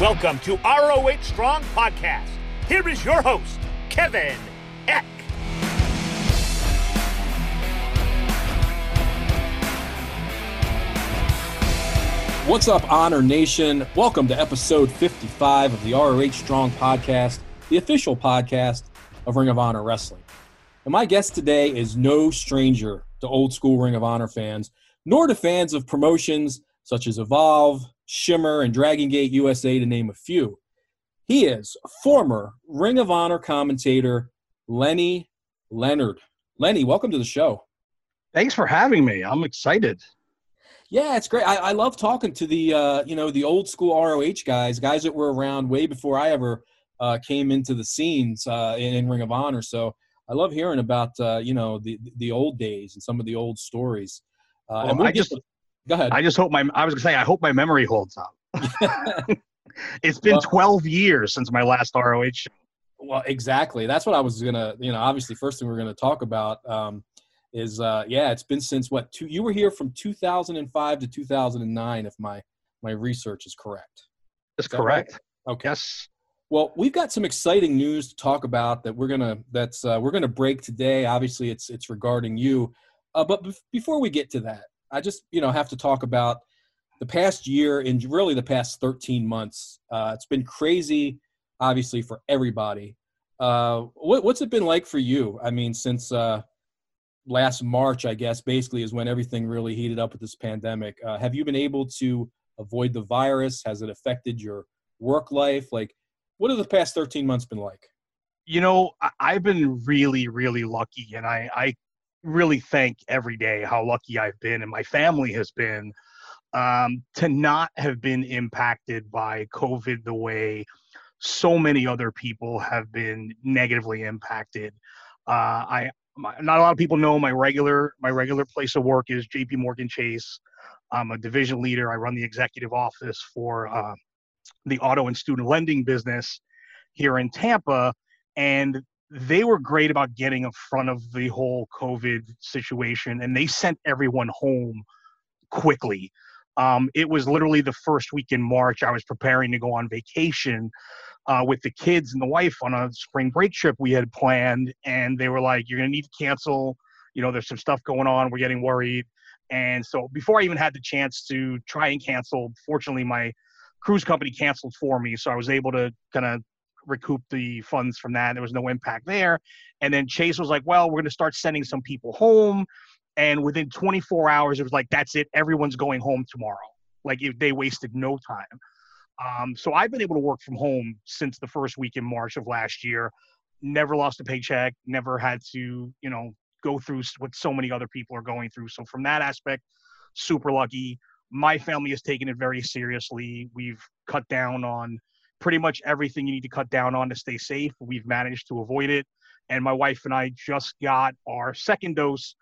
Welcome to ROH Strong Podcast. Here is your host, Kevin Eck. What's up, Honor Nation? Welcome to episode 55 of the ROH Strong Podcast, the official podcast of Ring of Honor Wrestling. And my guest today is no stranger to old school Ring of Honor fans, nor to fans of promotions such as Evolve, Shimmer, and Dragon Gate USA, to name a few. He is former Ring of Honor commentator Lenny Leonard. Lenny, welcome to the show. Thanks for having me. I'm excited. Yeah, it's great. I, I love talking to the uh, you know the old school ROH guys, guys that were around way before I ever uh, came into the scenes uh, in, in, Ring of Honor. So I love hearing about uh, you know the the old days and some of the old stories. Uh, well, we'll I just Go ahead. I just hope my I was gonna say I hope my memory holds up. it's been well, 12 years since my last ROH show. Well, exactly. That's what I was gonna. You know, obviously, first thing we're gonna talk about um, is uh, yeah, it's been since what? Two, you were here from 2005 to 2009, if my my research is correct. That's is that correct. Right? Okay. Yes. Well, we've got some exciting news to talk about that we're gonna that's uh, we're gonna break today. Obviously, it's it's regarding you. Uh, but before we get to that, I just you know have to talk about the past year and really the past 13 months. Uh, it's been crazy, obviously for everybody. Uh, what, what's it been like for you? I mean, since uh, last March, I guess basically is when everything really heated up with this pandemic. Uh, have you been able to avoid the virus? Has it affected your work life? Like, what have the past 13 months been like? You know, I've been really, really lucky, and I, I really thank every day how lucky I've been and my family has been um, to not have been impacted by COVID the way so many other people have been negatively impacted. Uh, I my, not a lot of people know my regular my regular place of work is J.P. Morgan Chase. I'm a division leader. I run the executive office for uh, the auto and student lending business here in Tampa, and they were great about getting in front of the whole COVID situation, and they sent everyone home quickly. Um, it was literally the first week in March. I was preparing to go on vacation uh, with the kids and the wife on a spring break trip we had planned, and they were like, "You're gonna need to cancel. You know, there's some stuff going on. We're getting worried." And so, before I even had the chance to try and cancel, fortunately, my cruise company canceled for me, so I was able to kind of recoup the funds from that. There was no impact there. And then Chase was like, well, we're going to start sending some people home. And within 24 hours, it was like, that's it. Everyone's going home tomorrow. Like if they wasted no time. Um, so I've been able to work from home since the first week in March of last year. Never lost a paycheck. Never had to, you know, go through what so many other people are going through. So from that aspect, super lucky. My family has taken it very seriously. We've cut down on pretty much everything you need to cut down on to stay safe. We've managed to avoid it. And my wife and I just got our second dose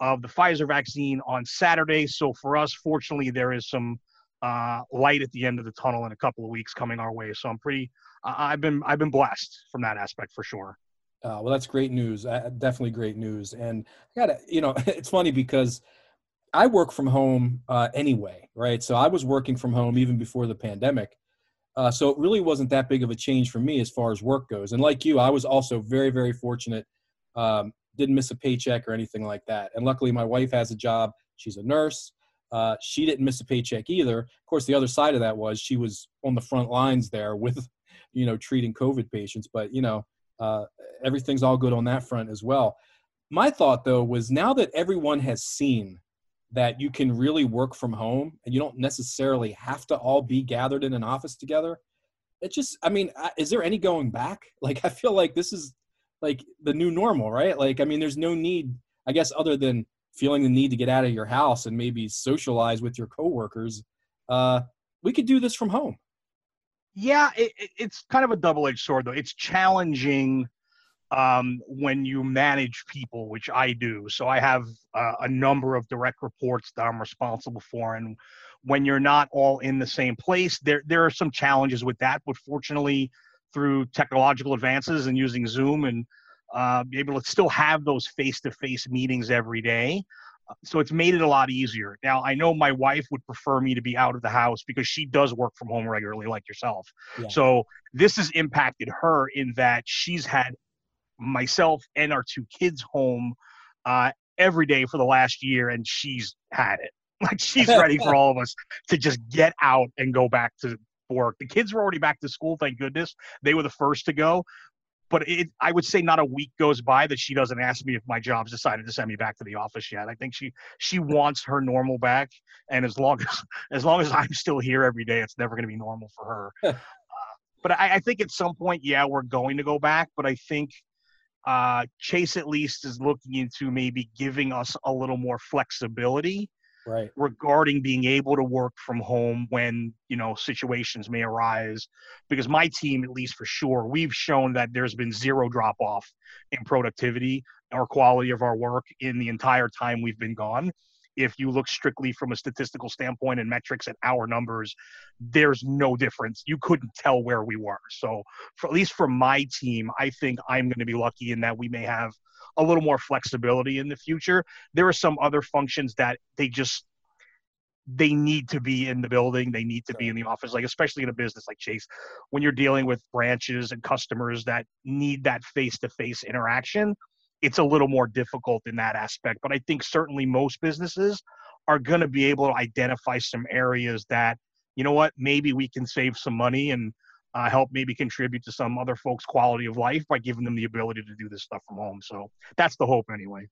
of the Pfizer vaccine on Saturday. So for us, fortunately, there is some uh, light at the end of the tunnel in a couple of weeks coming our way. So I'm pretty, I've been, I've been blessed from that aspect for sure. Uh, well, that's great news. Uh, definitely great news. And I got to, you know, it's funny because I work from home uh, anyway, right? So I was working from home even before the pandemic. Uh, so it really wasn't that big of a change for me as far as work goes. And like you, I was also very, very fortunate. Um, didn't miss a paycheck or anything like that. And luckily, my wife has a job. She's a nurse. Uh, she didn't miss a paycheck either. Of course, the other side of that was she was on the front lines there with, you know, treating COVID patients. But you know, uh, everything's all good on that front as well. My thought though was now that everyone has seen that you can really work from home and you don't necessarily have to all be gathered in an office together. It just i mean is there any going back? Like i feel like this is like the new normal right? Like i mean there's no need i guess other than feeling the need to get out of your house and maybe socialize with your coworkers uh we could do this from home. Yeah it, it's kind of a double-edged sword though. It's challenging um, when you manage people, which I do. So I have uh, a number of direct reports that I'm responsible for, and when you're not all in the same place, there there are some challenges with that. But fortunately, through technological advances and using Zoom and uh, be able to still have those face-to-face meetings every day, so it's made it a lot easier. Now I know my wife would prefer me to be out of the house because she does work from home regularly, like yourself. Yeah. So this has impacted her in that she's had myself and our two kids home uh, every day for the last year, and she's had it. Like she's ready for all of us to just get out and go back to work. The kids were already back to school, thank goodness. They were the first to go but it, I would say not a week goes by that she doesn't ask me if my job's decided to send me back to the office yet. I think she she wants her normal back, and as long as as long as I'm still here every day, it's never going to be normal for her. uh, but I, I, think at some point, yeah, we're going to go back. But I think uh, Chase at least is looking into maybe giving us a little more flexibility right. regarding being able to work from home when you know situations may arise because my team at least for sure we've shown that there's been zero drop off in productivity or quality of our work in the entire time we've been gone if you look strictly from a statistical standpoint and metrics at our numbers, there's no difference. You couldn't tell where we were. So, for, at least for my team, I think I'm going to be lucky in that we may have a little more flexibility in the future. There are some other functions that they just they need to be in the building they need to be in the office like especially in a business like chase when you're dealing with branches and customers that need that face-to-face interaction it's a little more difficult in that aspect but i think certainly most businesses are going to be able to identify some areas that you know what maybe we can save some money and uh, help maybe contribute to some other folks' quality of life by giving them the ability to do this stuff from home. So that's the hope, anyway.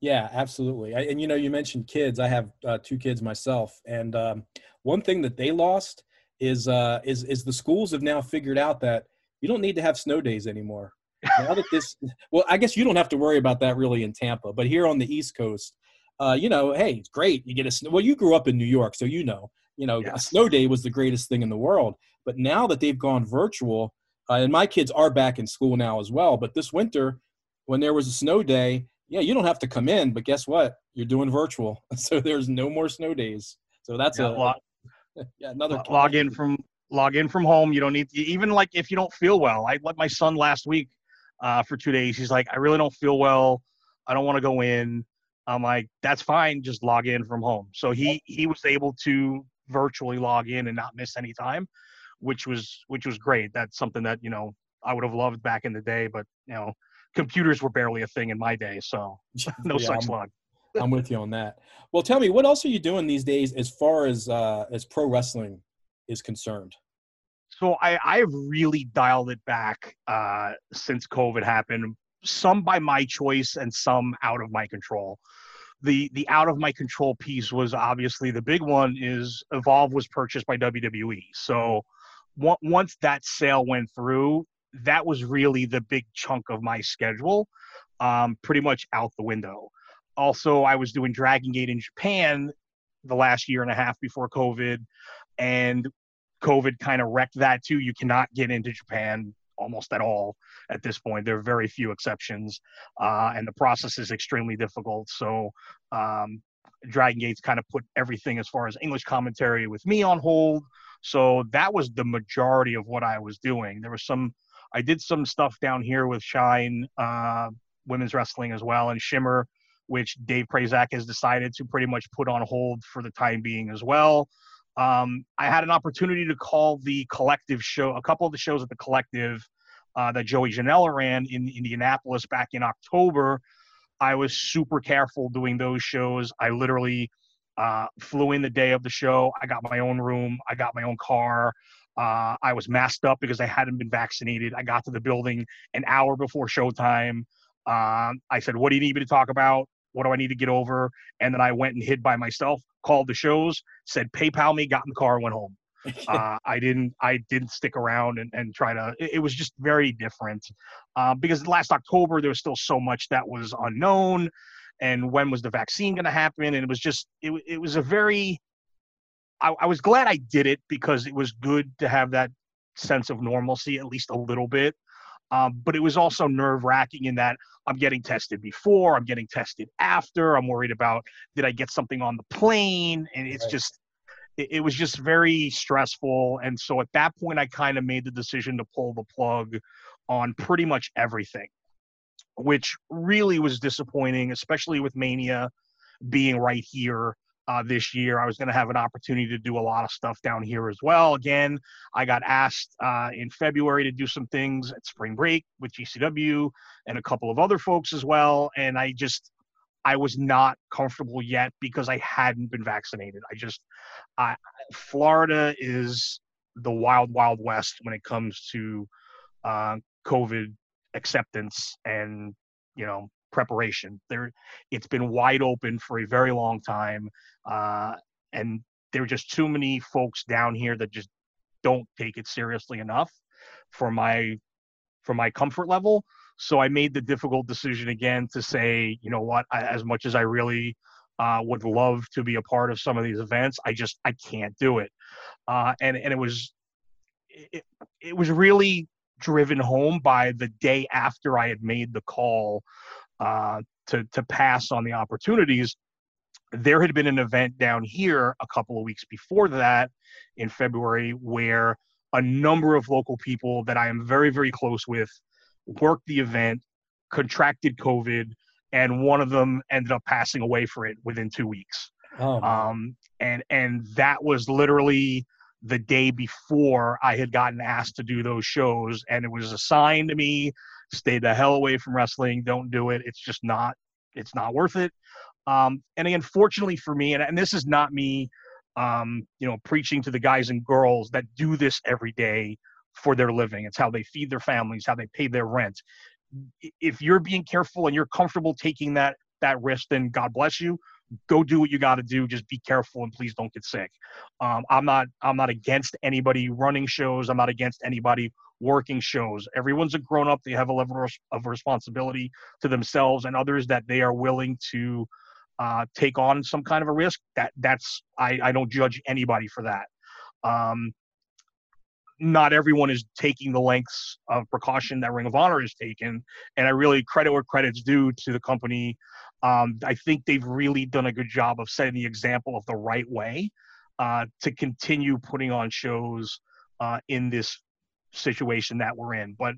Yeah, absolutely. I, and you know, you mentioned kids. I have uh, two kids myself, and um, one thing that they lost is uh, is is the schools have now figured out that you don't need to have snow days anymore. Now that this, well, I guess you don't have to worry about that really in Tampa, but here on the East Coast, uh, you know, hey, it's great. You get a snow. Well, you grew up in New York, so you know, you know, yes. a snow day was the greatest thing in the world. But now that they've gone virtual, uh, and my kids are back in school now as well. But this winter, when there was a snow day, yeah, you don't have to come in, but guess what? You're doing virtual, so there's no more snow days. So that's yeah, a log, yeah another log in from log in from home. You don't need to, even like if you don't feel well. I let my son last week uh, for two days. He's like, I really don't feel well. I don't want to go in. I'm like, that's fine. Just log in from home. So he he was able to virtually log in and not miss any time which was which was great. That's something that you know I would have loved back in the day, but you know computers were barely a thing in my day, so no yeah, such I'm, luck. I'm with you on that. Well, tell me, what else are you doing these days as far as uh, as pro wrestling is concerned? So I I've really dialed it back uh, since COVID happened. Some by my choice and some out of my control the the out of my control piece was obviously the big one is evolve was purchased by wwe so once that sale went through, that was really the big chunk of my schedule, um, pretty much out the window. Also, I was doing Dragon Gate in Japan the last year and a half before COVID, and COVID kind of wrecked that too. You cannot get into Japan almost at all at this point. There are very few exceptions, uh, and the process is extremely difficult. So, um, Dragon Gates kind of put everything as far as English commentary with me on hold. So that was the majority of what I was doing. There was some, I did some stuff down here with Shine uh, Women's Wrestling as well and Shimmer, which Dave Prazak has decided to pretty much put on hold for the time being as well. Um, I had an opportunity to call the collective show, a couple of the shows at the collective uh, that Joey Janela ran in Indianapolis back in October. I was super careful doing those shows. I literally uh, flew in the day of the show. I got my own room. I got my own car. Uh, I was masked up because I hadn't been vaccinated. I got to the building an hour before showtime. Um, I said, "What do you need me to talk about? What do I need to get over?" And then I went and hid by myself. Called the shows, said PayPal me, got in the car, went home. uh, I didn't. I didn't stick around and, and try to. It, it was just very different uh, because last October there was still so much that was unknown and when was the vaccine going to happen and it was just it, it was a very I, I was glad i did it because it was good to have that sense of normalcy at least a little bit um, but it was also nerve wracking in that I'm getting tested before, I'm getting tested after, I'm worried about did I get something on the plane, and it's right. just it, it, was just very stressful. And so at that point, I kind of made the decision to pull the plug on pretty much everything which really was disappointing, especially with Mania being right here uh, this year. I was going to have an opportunity to do a lot of stuff down here as well. Again, I got asked uh, in February to do some things at spring break with GCW and a couple of other folks as well. And I just, I was not comfortable yet because I hadn't been vaccinated. I just, I, Florida is the wild, wild west when it comes to uh, COVID acceptance and, you know, preparation. There, it's been wide open for a very long time, uh, and there are just too many folks down here that just don't take it seriously enough for my for my comfort level. So I made the difficult decision again to say, you know what, I, as much as I really uh, would love to be a part of some of these events, I just I can't do it. Uh, and and it was it, it was really driven home by the day after I had made the call uh, to to pass on the opportunities. There had been an event down here a couple of weeks before that in February where a number of local people that I am very very close with worked the event, contracted COVID, and one of them ended up passing away for it within two weeks. Oh, um, and and that was literally the day before I had gotten asked to do those shows, and it was assigned to me stay the hell away from wrestling. Don't do it. It's just not. It's not worth it. Um, and again, fortunately for me, and, and this is not me, um, you know, preaching to the guys and girls that do this every day for their living. It's how they feed their families, how they pay their rent. If you're being careful and you're comfortable taking that that risk, then God bless you go do what you got to do. Just be careful and please don't get sick. Um, I'm not I'm not against anybody running shows. I'm not against anybody working shows. Everyone's a grown up. They have a level of responsibility to themselves and others that they are willing to uh, take on some kind of a risk. That that's I, I don't judge anybody for that. Um, not everyone is taking the lengths of precaution that Ring of Honor has taken, and I really credit where credit's due to the company um, I think they've really done a good job of setting the example of the right way uh, to continue putting on shows uh, in this situation that we're in. But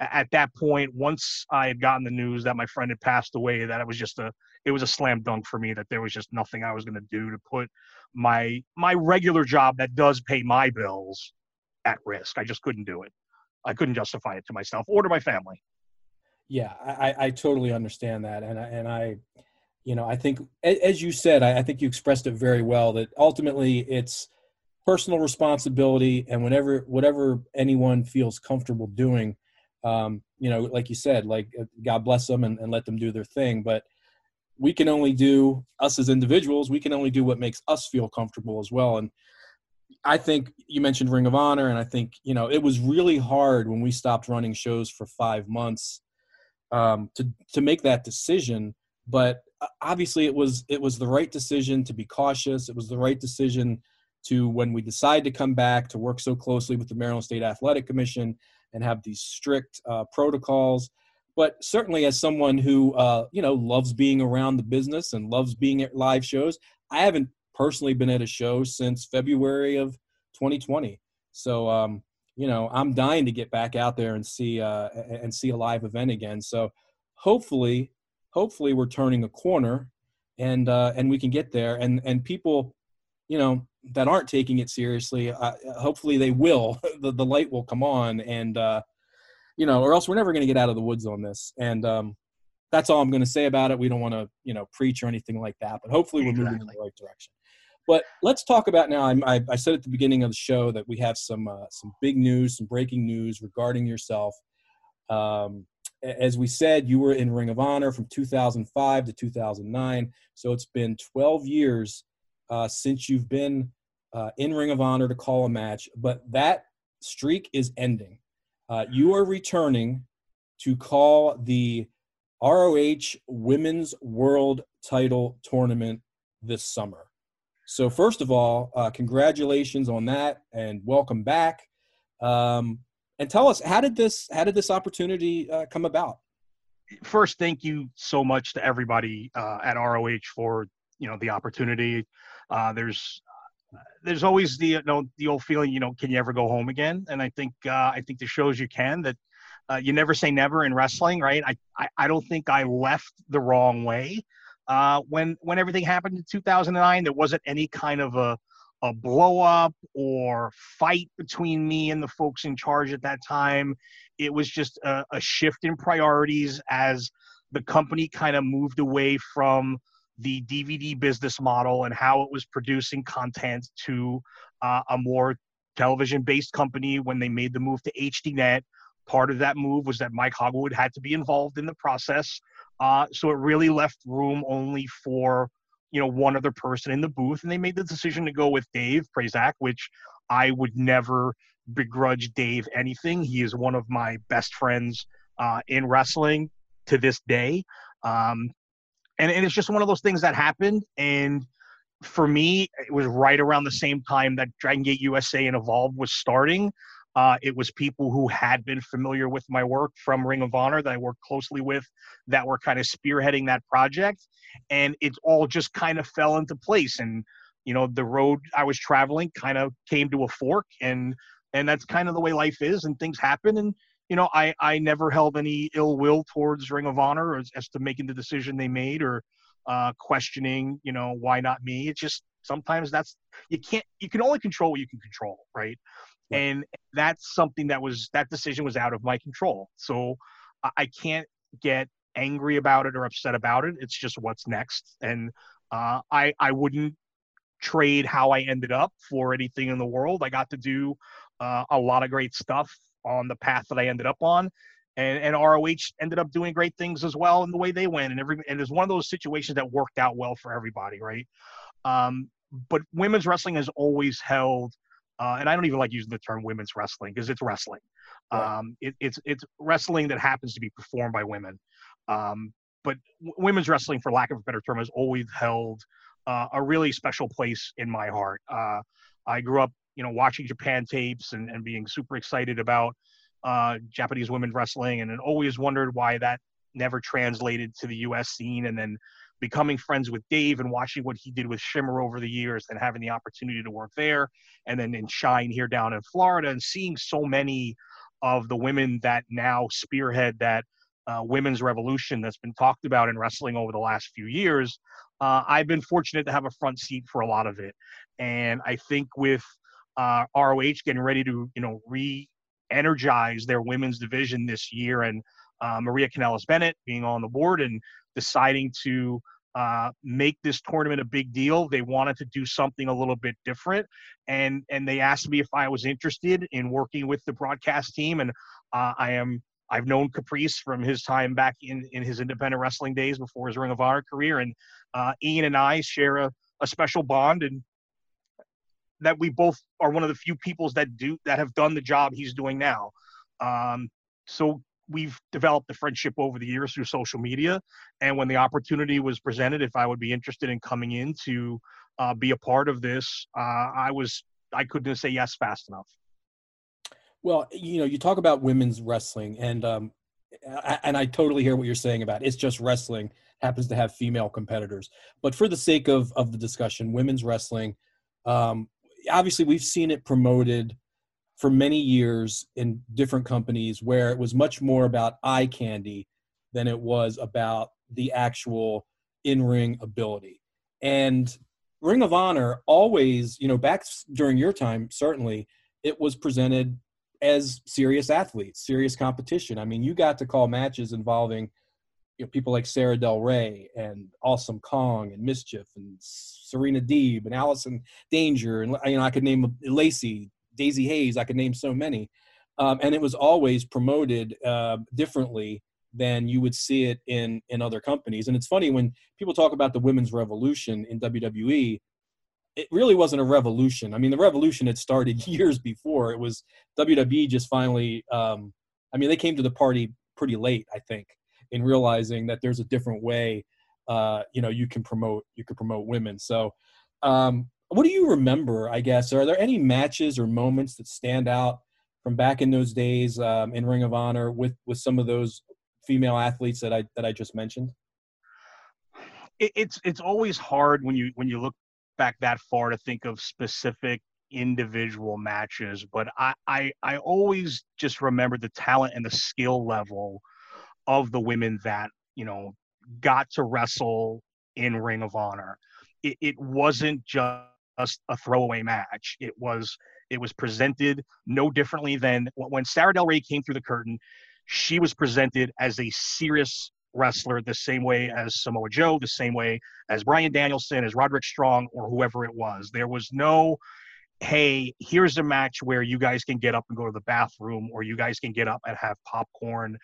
at that point, once I had gotten the news that my friend had passed away, that it was just a it was a slam dunk for me that there was just nothing I was going to do to put my my regular job that does pay my bills at risk. I just couldn't do it. I couldn't justify it to myself or to my family yeah, I, I totally understand that, and I, and I, you know, I think as you said, I, I think you expressed it very well. That ultimately it's personal responsibility, and whenever whatever anyone feels comfortable doing, um, you know, like you said, like uh, God bless them and, and let them do their thing, but we can only do us as individuals. We can only do what makes us feel comfortable as well, and. I think you mentioned Ring of Honor, and I think you know it was really hard when we stopped running shows for five months um, to to make that decision. But uh, obviously, it was it was the right decision to be cautious. It was the right decision to when we decide to come back to work so closely with the Maryland State Athletic Commission and have these strict uh, protocols. But certainly, as someone who uh, you know loves being around the business and loves being at live shows, I haven't personally been at a show since February of 2020. So um, you know, I'm dying to get back out there and see uh, and see a live event again. So hopefully, hopefully we're turning a corner and uh, and we can get there. And and people, you know, that aren't taking it seriously, uh, hopefully they will. the the light will come on, and uh, you know, or else we're never going to get out of the woods on this. And um, that's all I'm going to say about it. We don't want to, you know, preach or anything like that, but hopefully we're moving in the right direction. But let's talk about now. I, I said at the beginning of the show that we have some uh, some big news, some breaking news regarding yourself. Um, as we said, you were in Ring of Honor from 2005 to 2009. So it's been 12 years uh, since you've been uh, in Ring of Honor to call a match. But that streak is ending. Uh, you are returning to call the ROH Women's World Title Tournament this summer. So first of all, uh, congratulations on that, and welcome back. Um, and tell us how did this how did this opportunity uh, come about? First, thank you so much to everybody uh, at ROH for you know the opportunity. Uh, there's there's always the you know the old feeling you know can you ever go home again? And I think uh, I think the shows you can that uh, you never say never in wrestling, right? I, I I don't think I left the wrong way. uh, when when everything happened in 2009, there wasn't any kind of a a blow up or fight between me and the folks in charge at that time. It was just a, a shift in priorities as the company kind of moved away from the DVD business model and how it was producing content to uh, a more television based company when they made the move to HDNet. Part of that move was that Mike Hogewood had to be involved in the process. Uh, so it really left room only for you know one other person in the booth, and they made the decision to go with Dave Prazak, which I would never begrudge Dave anything. He is one of my best friends uh, in wrestling to this day, um, and, and it's just one of those things that happened. And for me, it was right around the same time that Dragon Gate USA and Evolve was starting. Uh, it was people who had been familiar with my work from Ring of Honor that I worked closely with that were kind of spearheading that project. And it all just kind of fell into place. And, you know, the road I was traveling kind of came to a fork. And, and that's kind of the way life is and things happen. And, you know, I, I never held any ill will towards Ring of Honor as, as to making the decision they made or uh, questioning, you know, why not me? It's just sometimes that's, you can't, you can only control what you can control, right? and that's something that was that decision was out of my control. So i can't get angry about it or upset about it. It's just what's next. And uh, i i wouldn't trade how i ended up for anything in the world. I got to do uh, a lot of great stuff on the path that i ended up on and, and ROH ended up doing great things as well in the way they went. And every and it was one of those situations that worked out well for everybody, right? Um, but women's wrestling has always held uh, and I don't even like using the term women's wrestling because it's wrestling. Right. Um, it, it's it's wrestling that happens to be performed by women. Um, but w- women's wrestling, for lack of a better term, has always held uh, a really special place in my heart. Uh, I grew up, you know, watching Japan tapes and, and being super excited about uh, Japanese women wrestling, and, and always wondered why that never translated to the U.S. scene. And then becoming friends with Dave and watching what he did with Shimmer over the years and having the opportunity to work there and then in Shine here down in Florida and seeing so many of the women that now spearhead that uh, women's revolution that's been talked about in wrestling over the last few years. Uh, I've been fortunate to have a front seat for a lot of it. And I think with uh, ROH getting ready to, you know, re energize their women's division this year and uh, Maria Kanellis Bennett being on the board and deciding to uh, make this tournament a big deal. They wanted to do something a little bit different, and and they asked me if I was interested in working with the broadcast team. And uh, I am. I've known Caprice from his time back in in his independent wrestling days before his Ring of Honor career, and uh, Ian and I share a, a special bond, and that we both are one of the few peoples that do that have done the job he's doing now. Um, so we've developed a friendship over the years through social media. And when the opportunity was presented, if I would be interested in coming in to uh, be a part of this, uh, I was I couldn't say yes fast enough. Well, you know, you talk about women's wrestling, and um, and I totally hear what you're saying about it. it's just wrestling happens to have female competitors. But for the sake of of the discussion, women's wrestling, um, obviously we've seen it promoted for many years in different companies where it was much more about eye candy than it was about the actual in-ring ability. And Ring of Honor always, you know, back during your time, certainly, it was presented as serious athletes, serious competition. I mean, you got to call matches involving you know, people like Sarah Del Rey and Awesome Kong and MsChif and Serena Deeb and Allison Danger and you know I could name Lacey, Daizee Haze. I could name so many, um, and it was always promoted uh, differently than you would see it in in other companies. And it's funny when people talk about the women's revolution in WWE. It really wasn't a revolution. I mean, the revolution had started years before. It was WWE just finally. Um, I mean, they came to the party pretty late, I think, in realizing that there's a different way. Uh, you know, you can promote you can promote women. So um, what do you remember? I guess are there any matches or moments that stand out from back in those days um, in Ring of Honor with with some of those female athletes that I that I just mentioned? it's it's always hard when you when you look back that far to think of specific individual matches but I, I i always just remember the talent and the skill level of the women that you know got to wrestle in Ring of Honor. It, it wasn't just a throwaway match. It was it was presented no differently than when Sarah Del Rey came through the curtain. She was presented as a serious wrestler, the same way as Samoa Joe, the same way as Bryan Danielson, as Roderick Strong, or whoever it was. There was no, hey, here's a match where you guys can get up and go to the bathroom, or you guys can get up and have popcorn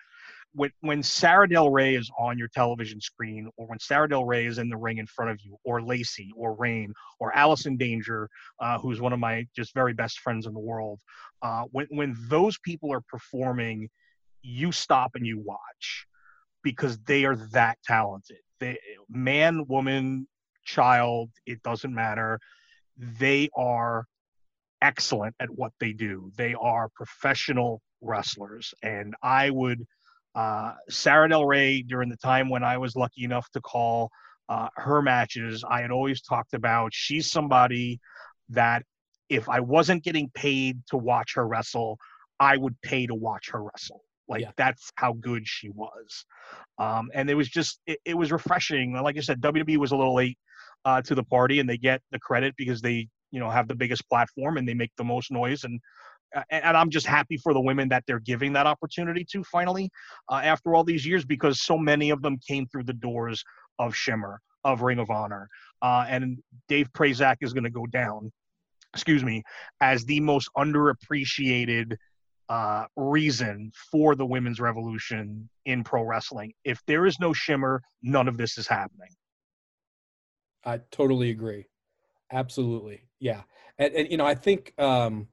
when when Sarah Del Rey is on your television screen, or when Sarah Del Rey is in the ring in front of you, or Lacey, or Rain, or Allison Danger, uh, who's one of my just very best friends in the world, uh, when when those people are performing, you stop and you watch because they are that talented. They, man, woman, child, it doesn't matter. They are excellent at what they do. They are professional wrestlers, and I would uh, Sarah Del Rey, during the time when I was lucky enough to call uh, her matches, I had always talked about she's somebody that if I wasn't getting paid to watch her wrestle, I would pay to watch her wrestle. Like yeah. that's how good she was. Um, and it was just, it, it, was refreshing. Like I said, WWE was a little late uh, to the party and they get the credit because they, you know, have the biggest platform and they make the most noise. And and I'm just happy for the women that they're giving that opportunity to finally uh, after all these years because so many of them came through the doors of Shimmer, of Ring of Honor. Uh, and Dave Prazak is going to go down, excuse me, as the most underappreciated uh, reason for the women's revolution in pro wrestling. If there is no Shimmer, none of this is happening. I totally agree. Absolutely. Yeah. And, and you know, I think, um,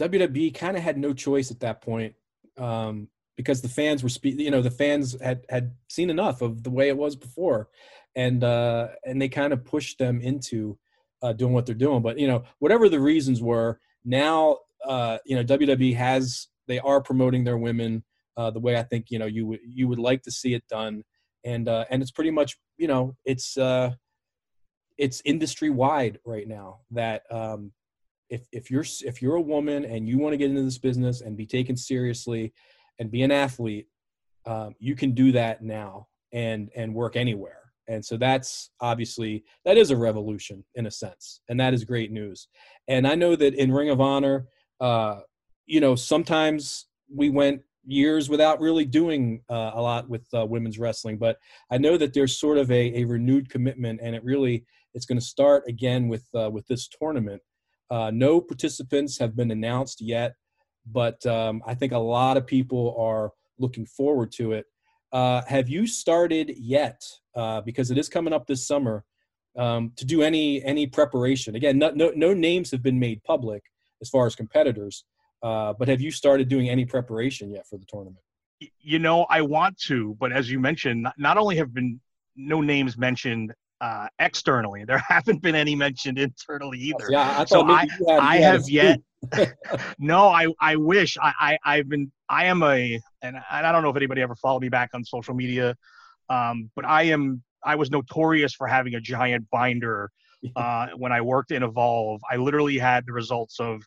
WWE kind of had no choice at that point um, because the fans were, you know, the fans had had seen enough of the way it was before, and uh, and they kind of pushed them into uh, doing what they're doing. But you know, whatever the reasons were, now uh, you know WWE has they are promoting their women uh, the way I think you know you would you would like to see it done, and uh, and it's pretty much you know it's uh, it's industry wide right now that um, if if you're if you're a woman and you want to get into this business and be taken seriously and be an athlete um, you can do that now and and work anywhere. And so that's obviously that is a revolution in a sense and that is great news. And i know that in ring of honor uh, you know sometimes we went years without really doing uh, a lot with uh, women's wrestling but i know that there's sort of a, a renewed commitment and it really it's going to start again with uh, with this tournament uh, no participants have been announced yet, but um, I think a lot of people are looking forward to it. Uh, have you started yet? Uh, because it is coming up this summer um, to do any any preparation. Again, no, no, no names have been made public as far as competitors, uh, but have you started doing any preparation yet for the tournament? You know, I want to, but as you mentioned, not, not only have been no names mentioned uh, externally. There haven't been any mentioned internally either. Yeah, I so I, had, I have yet. no, I, I wish I, I I've been I am a and I don't know if anybody ever followed me back on social media, um, but I am I was notorious for having a giant binder uh, when I worked in Evolve. I literally had the results of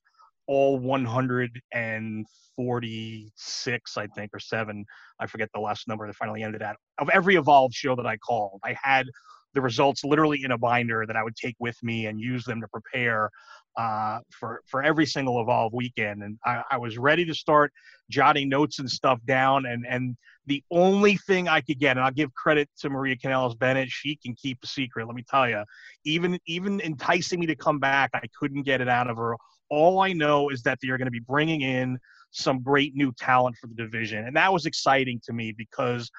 all 146, I think, or seven. I forget the last number that finally ended at of every Evolve show that I called. I had the results literally in a binder that I would take with me and use them to prepare uh, for for every single Evolve weekend. And I, I, was ready to start jotting notes and stuff down. And and the only thing I could get, and I'll give credit to Maria Kanellis Bennett, she can keep a secret. Let me tell you, even even enticing me to come back, I couldn't get it out of her. All I know is that they're going to be bringing in some great new talent for the division, and that was exciting to me because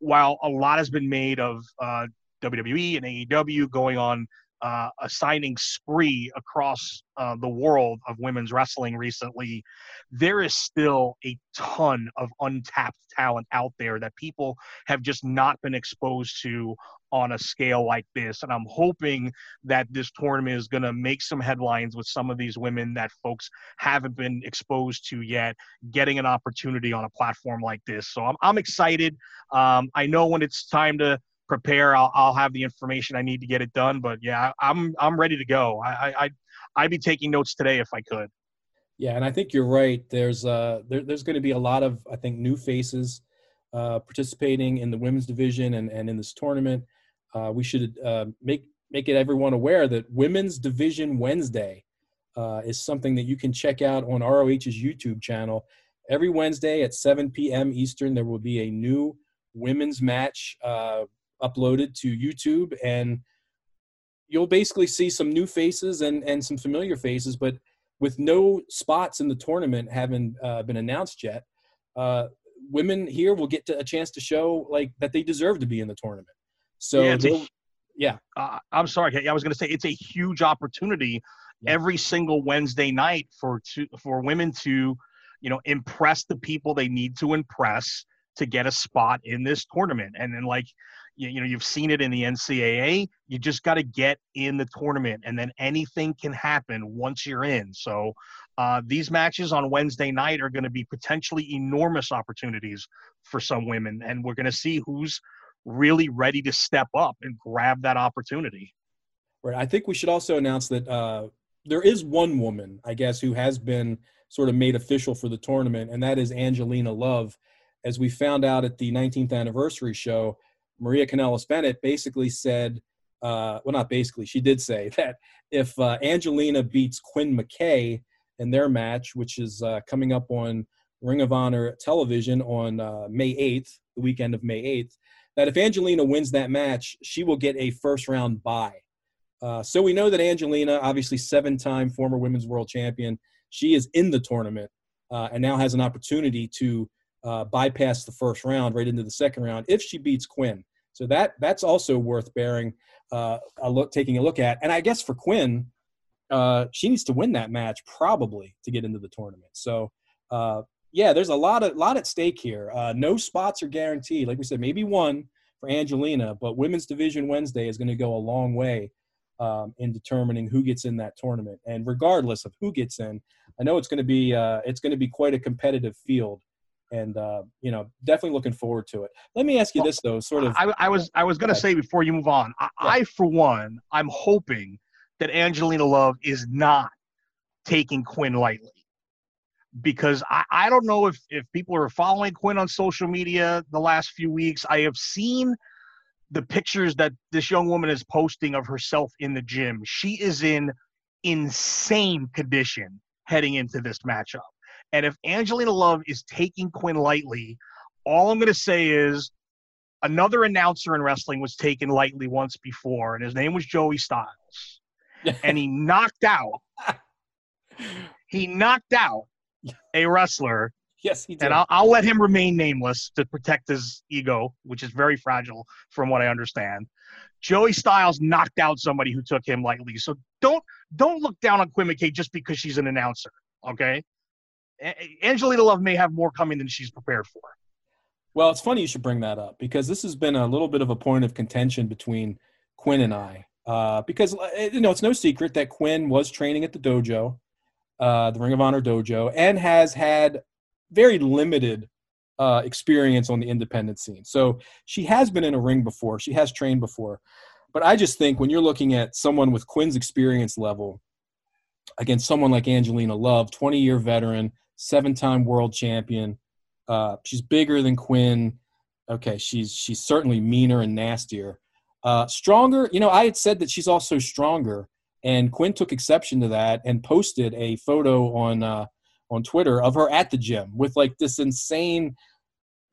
while a lot has been made of uh, WWE and AEW going on uh, a signing spree across uh, the world of women's wrestling recently, there is still a ton of untapped talent out there that people have just not been exposed to on a scale like this. And I'm hoping that this tournament is going to make some headlines with some of these women that folks haven't been exposed to yet, getting an opportunity on a platform like this. So I'm, I'm excited. Um, I know when it's time to prepare. I'll, I'll have the information I need to get it done. But yeah, I'm I'm ready to go. I I I'd be taking notes today if I could. Yeah, and I think you're right. There's uh there, there's going to be a lot of I think new faces uh, participating in the women's division and and in this tournament. uh, we should uh, make make it everyone aware that Women's Division Wednesday uh, is something that you can check out on ROH's YouTube channel. Every Wednesday at 7 p.m. Eastern, there will be a new women's match uh, uploaded to YouTube, and you'll basically see some new faces and and some familiar faces, but with no spots in the tournament having uh, been announced yet. Uh, women here will get to a chance to show like that they deserve to be in the tournament. So Yeah, a- yeah, uh, I'm sorry. I was going to say it's a huge opportunity Yeah. every single Wednesday night for to, for women to, you know, impress the people they need to impress to get a spot in this tournament. And then like, you, you know, you've seen it in the NCAA. You just got to get in the tournament, and then anything can happen once you're in. So. Uh, these matches on Wednesday night are going to be potentially enormous opportunities for some women, and we're going to see who's really ready to step up and grab that opportunity. Right. I think we should also announce that uh, there is one woman, I guess, who has been sort of made official for the tournament, and that is Angelina Love. As we found out at the 19th anniversary show, Maria Kanellis Bennett basically said, uh, well, not basically, she did say that if uh, Angelina beats Quinn McKay in their match, which is uh, coming up on Ring of Honor television on uh, May 8th, the weekend of May 8th, that if Angelina wins that match, she will get a first round bye. Uh, so we know that Angelina, obviously seven time former women's world champion, she is in the tournament uh, and now has an opportunity to bypass the first round right into the second round if she beats Quinn. So that that's also worth bearing uh, a look, taking a look at. And I guess for Quinn, uh, she needs to win that match probably to get into the tournament. So uh, yeah, there's a lot of lot at stake here. Uh, no spots are guaranteed. Like we said, maybe one for Angelina, but Women's Division Wednesday is going to go a long way um, in determining who gets in that tournament. And regardless of who gets in, I know it's going to be uh, it's going to be quite a competitive field, and uh, you know definitely looking forward to it. Let me ask you this though, sort of. I, I was I was gonna say before you move on, I, Yeah. I for one, I'm hoping that Angelina Love is not taking Quinn lightly. Because I, I don't know if, if people are following Quinn on social media the last few weeks. I have seen the pictures that this young woman is posting of herself in the gym. She is in insane condition heading into this matchup. And if Angelina Love is taking Quinn lightly, all I'm going to say is another announcer in wrestling was taken lightly once before, and his name was Joey Styles. and he knocked out, he knocked out a wrestler, yes, he did. and I'll, I'll let him remain nameless to protect his ego, which is very fragile from what I understand. Joey Styles knocked out somebody who took him lightly. So don't don't look down on Quinn McKay just because she's an announcer. Okay, Angelina Love may have more coming than she's prepared for. Well, it's funny you should bring that up because this has been a little bit of a point of contention between Quinn and I. Uh, because uh, you know it's no secret that Quinn was training at the dojo, uh, the Ring of Honor dojo, and has had very limited uh, experience on the independent scene. So she has been in a ring before. She has trained before. But I just think when you're looking at someone with Quinn's experience level against someone like Angelina Love, 20 year veteran, seven time world champion, uh, she's bigger than Quinn. Okay, she's she's certainly meaner and nastier. Uh, stronger, you know, I had said that she's also stronger, and Quinn took exception to that and posted a photo on uh, on Twitter of her at the gym with like this insane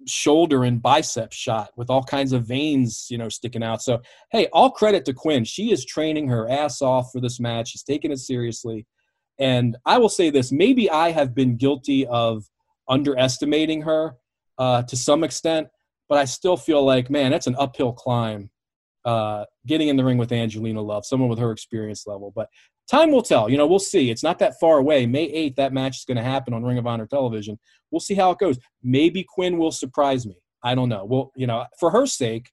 shoulder and bicep shot with all kinds of veins, you know, sticking out. So, hey, all credit to Quinn. She is training her ass off for this match. She's taking it seriously. And I will say this maybe I have been guilty of underestimating her uh, to some extent, but I still feel like, man, that's an uphill climb uh, getting in the ring with Angelina Love, someone with her experience level. But time will tell. You know, we'll see. It's not that far away. May 8th, that match is going to happen on Ring of Honor television. We'll see how it goes. Maybe Quinn will surprise me. I don't know. Well, you know, for her sake,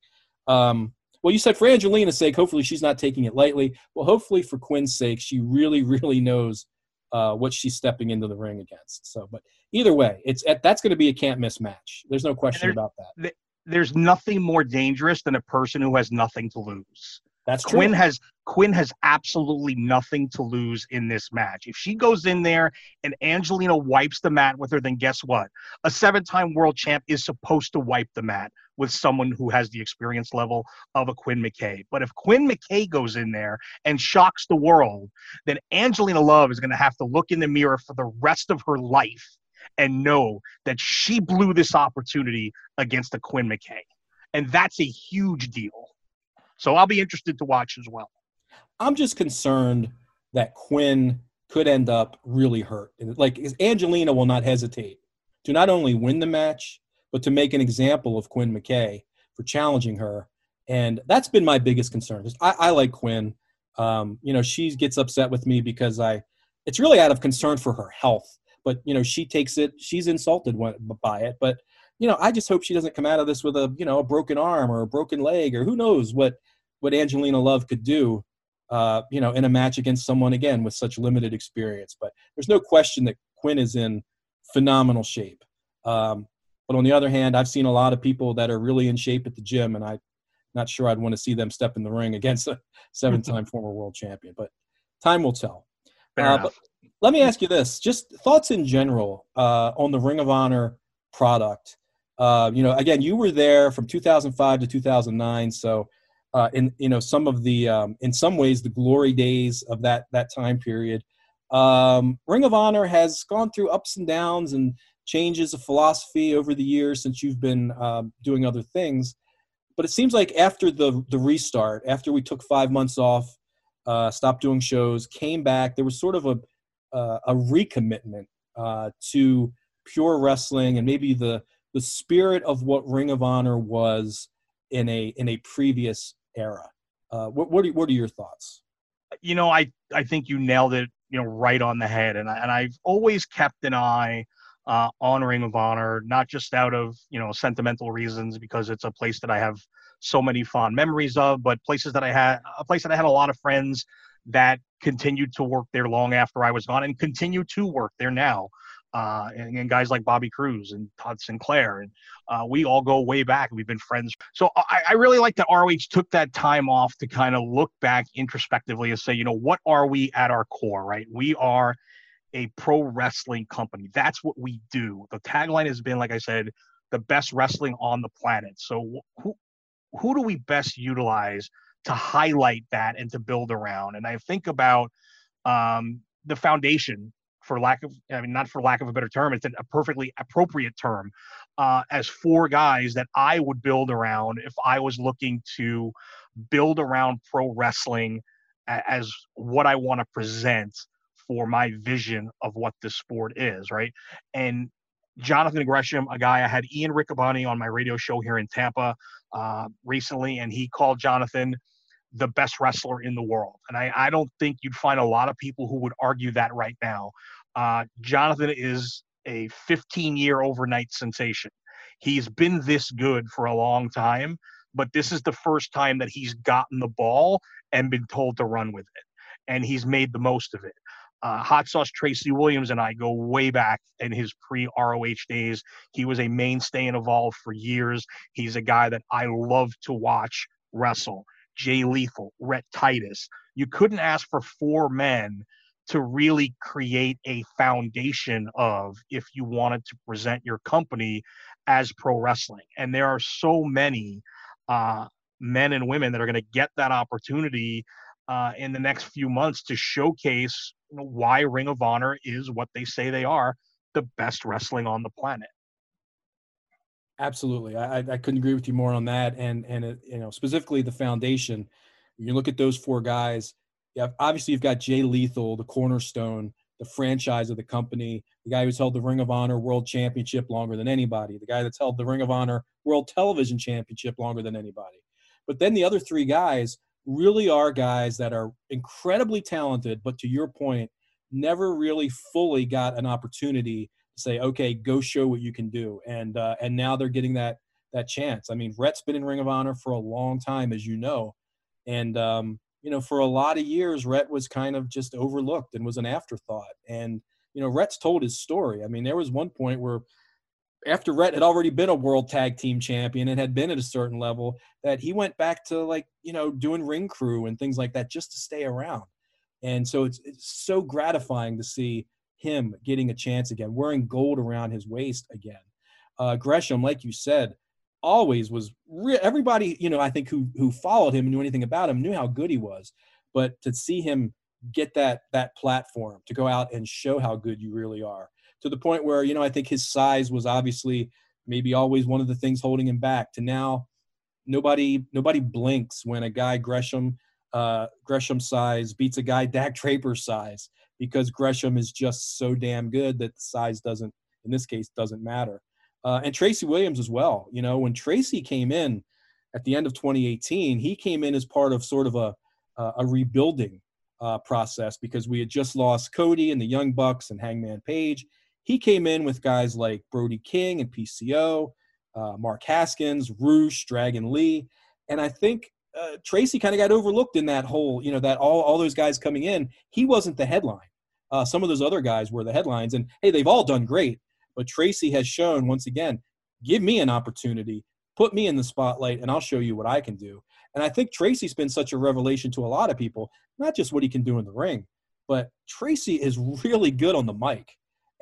um, well, you said for Angelina's sake, hopefully she's not taking it lightly. Well, hopefully for Quinn's sake, she really, really knows uh, what she's stepping into the ring against. So, but either way, it's that's going to be a can't miss match. There's no question there- about that. There's nothing more dangerous than a person who has nothing to lose. That's true. Quinn has Quinn has absolutely nothing to lose in this match. If she goes in there and Angelina wipes the mat with her, then guess what? A seven-time world champ is supposed to wipe the mat with someone who has the experience level of a Quinn McKay. But if Quinn McKay goes in there and shocks the world, then Angelina Love is going to have to look in the mirror for the rest of her life and know that she blew this opportunity against a Quinn McKay. And that's a huge deal. So I'll be interested to watch as well. I'm just concerned that Quinn could end up really hurt. Like Angelina will not hesitate to not only win the match, but to make an example of Quinn McKay for challenging her. And that's been my biggest concern. I, I like Quinn. Um, you know, she gets upset with me because I, it's really out of concern for her health. But you know, she takes it. She's insulted by it. But you know, I just hope she doesn't come out of this with a you know a broken arm or a broken leg or who knows what what Angelina Love could do uh, you know, in a match against someone again with such limited experience. But there's no question that Quinn is in phenomenal shape. Um, but on the other hand, I've seen a lot of people that are really in shape at the gym, and I'm not sure I'd want to see them step in the ring against a seven-time former world champion. But time will tell. Uh, let me ask you this: just thoughts in general uh, on the Ring of Honor product. Uh, you know, again, you were there from 2005 to 2009, so uh, in you know some of the um, in some ways the glory days of that that time period. Um, Ring of Honor has gone through ups and downs and changes of philosophy over the years since you've been um, doing other things. But it seems like after the the restart, after we took five months off, uh, stopped doing shows, came back, there was sort of a uh, a recommitment uh, to pure wrestling and maybe the the spirit of what Ring of Honor was in a in a previous era. Uh, what what are, what are your thoughts? You know, I I think you nailed it. You know, right on the head. And I, and I've always kept an eye uh, on Ring of Honor, not just out of you know sentimental reasons because it's a place that I have so many fond memories of, but places that I had a place that I had a lot of friends that continued to work there long after I was gone and continue to work there now uh, and, and, guys like Bobby Cruz and Todd Sinclair. And uh, we all go way back. We've been friends. So I, I really like that ROH took that time off to kind of look back introspectively and say, you know, what are we at our core, right? We are a pro wrestling company. That's what we do. The tagline has been, like I said, the best wrestling on the planet. So who, who do we best utilize to highlight that and to build around? And I think about um, the foundation for lack of I mean not for lack of a better term, it's a perfectly appropriate term uh, as four guys that I would build around if I was looking to build around pro wrestling as what I want to present for my vision of what this sport is, right? And Jonathan Gresham, a guy I had Ian Riccaboni on my radio show here in Tampa uh, recently, and he called Jonathan the best wrestler in the world. And I, I don't think you'd find a lot of people who would argue that right now. Uh, Jonathan is a 15 year overnight sensation. He's been this good for a long time, but this is the first time that he's gotten the ball and been told to run with it. And he's made the most of it. Uh, Hot Sauce Tracy Williams and I go way back in his pre ROH days. He was a mainstay in Evolve for years. He's a guy that I love to watch wrestle. Jay Lethal, Rhett Titus. You couldn't ask for four men to really create a foundation of if you wanted to present your company as pro wrestling. And there are so many uh, men and women that are going to get that opportunity uh, in the next few months to showcase know, why Ring of Honor is what they say they are the best wrestling on the planet. Absolutely, I, I couldn't agree with you more on that, and and it, you know specifically the foundation. You look at those four guys. Yeah, obviously you've got Jay Lethal, the cornerstone, the franchise of the company, the guy who's held the Ring of Honor World Championship longer than anybody, the guy that's held the Ring of Honor World Television Championship longer than anybody. But then the other three guys really are guys that are incredibly talented, but to your point, never really fully got an opportunity to say, okay, go show what you can do. And uh, and now they're getting that that chance. I mean, Rhett's been in Ring of Honor for a long time, as you know, and um, you know, for a lot of years, Rhett was kind of just overlooked and was an afterthought. And you know, Rhett's told his story. I mean, there was one point where after Rhett had already been a world tag team champion and had been at a certain level, that he went back to like, you know, doing ring crew and things like that just to stay around. And so it's, it's so gratifying to see him getting a chance again, wearing gold around his waist again. Uh, Gresham, like you said, always was re- everybody, you know, I think who who followed him and knew anything about him knew how good he was. But to see him get that that platform to go out and show how good you really are to the point where you know I think his size was obviously maybe always one of the things holding him back. To now, nobody nobody blinks when a guy Gresham uh, Gresham size beats a guy Dak Draper size because Gresham is just so damn good that the size doesn't in this case doesn't matter. Uh, and Tracy Williams as well. You know when Tracy came in at the end of 2018, he came in as part of sort of a a rebuilding uh, process because we had just lost Cody and the Young Bucks and Hangman Page, he came in with guys like Brody King and PCO, uh, Mark Haskins, Rush, Dragon Lee, and I think uh, Tracy kind of got overlooked in that whole, you know, that all all those guys coming in. He wasn't the headline. Uh, some of those other guys were the headlines, and hey, they've all done great. But Tracy has shown once again, give me an opportunity, put me in the spotlight, and I'll show you what I can do. And I think Tracy's been such a revelation to a lot of people, not just what he can do in the ring, but Tracy is really good on the mic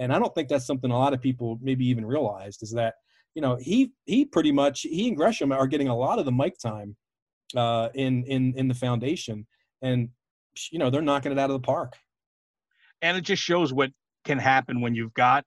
and I don't think that's something a lot of people maybe even realized is that you know he he pretty much he and Gresham are getting a lot of the mic time uh, in in in the foundation, and you know they're knocking it out of the park. And it just shows what can happen when you've got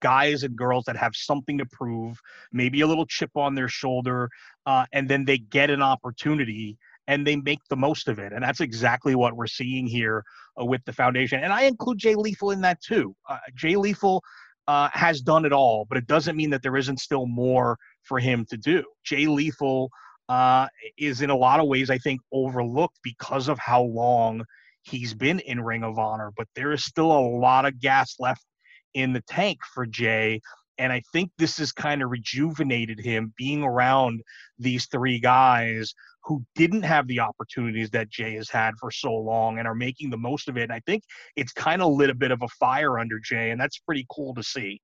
guys and girls that have something to prove, maybe a little chip on their shoulder, uh, and then they get an opportunity and they make the most of it. And that's exactly what we're seeing here uh, with the foundation. And I include Jay Lethal in that too. Uh, Jay Lethal uh, has done it all, but it doesn't mean that there isn't still more for him to do. Jay Lethal uh, is in a lot of ways, I think, overlooked because of how long he's been in Ring of Honor, but there is still a lot of gas left in the tank for Jay. And I think this has kind of rejuvenated him being around these three guys who didn't have the opportunities that Jay has had for so long and are making the most of it. And I think it's kind of lit a bit of a fire under Jay, and that's pretty cool to see.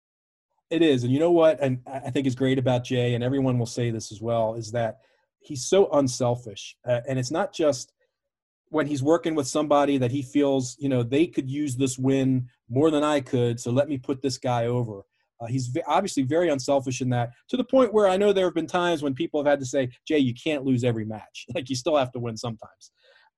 It is. And you know what? And I think is great about Jay, and everyone will say this as well, is that he's so unselfish. Uh, and it's not just when he's working with somebody that he feels, you know, they could use this win more than I could. So let me put this guy over. Uh, he's v- obviously very unselfish in that, to the point where I know there have been times when people have had to say, Jay, you can't lose every match. Like you still have to win sometimes.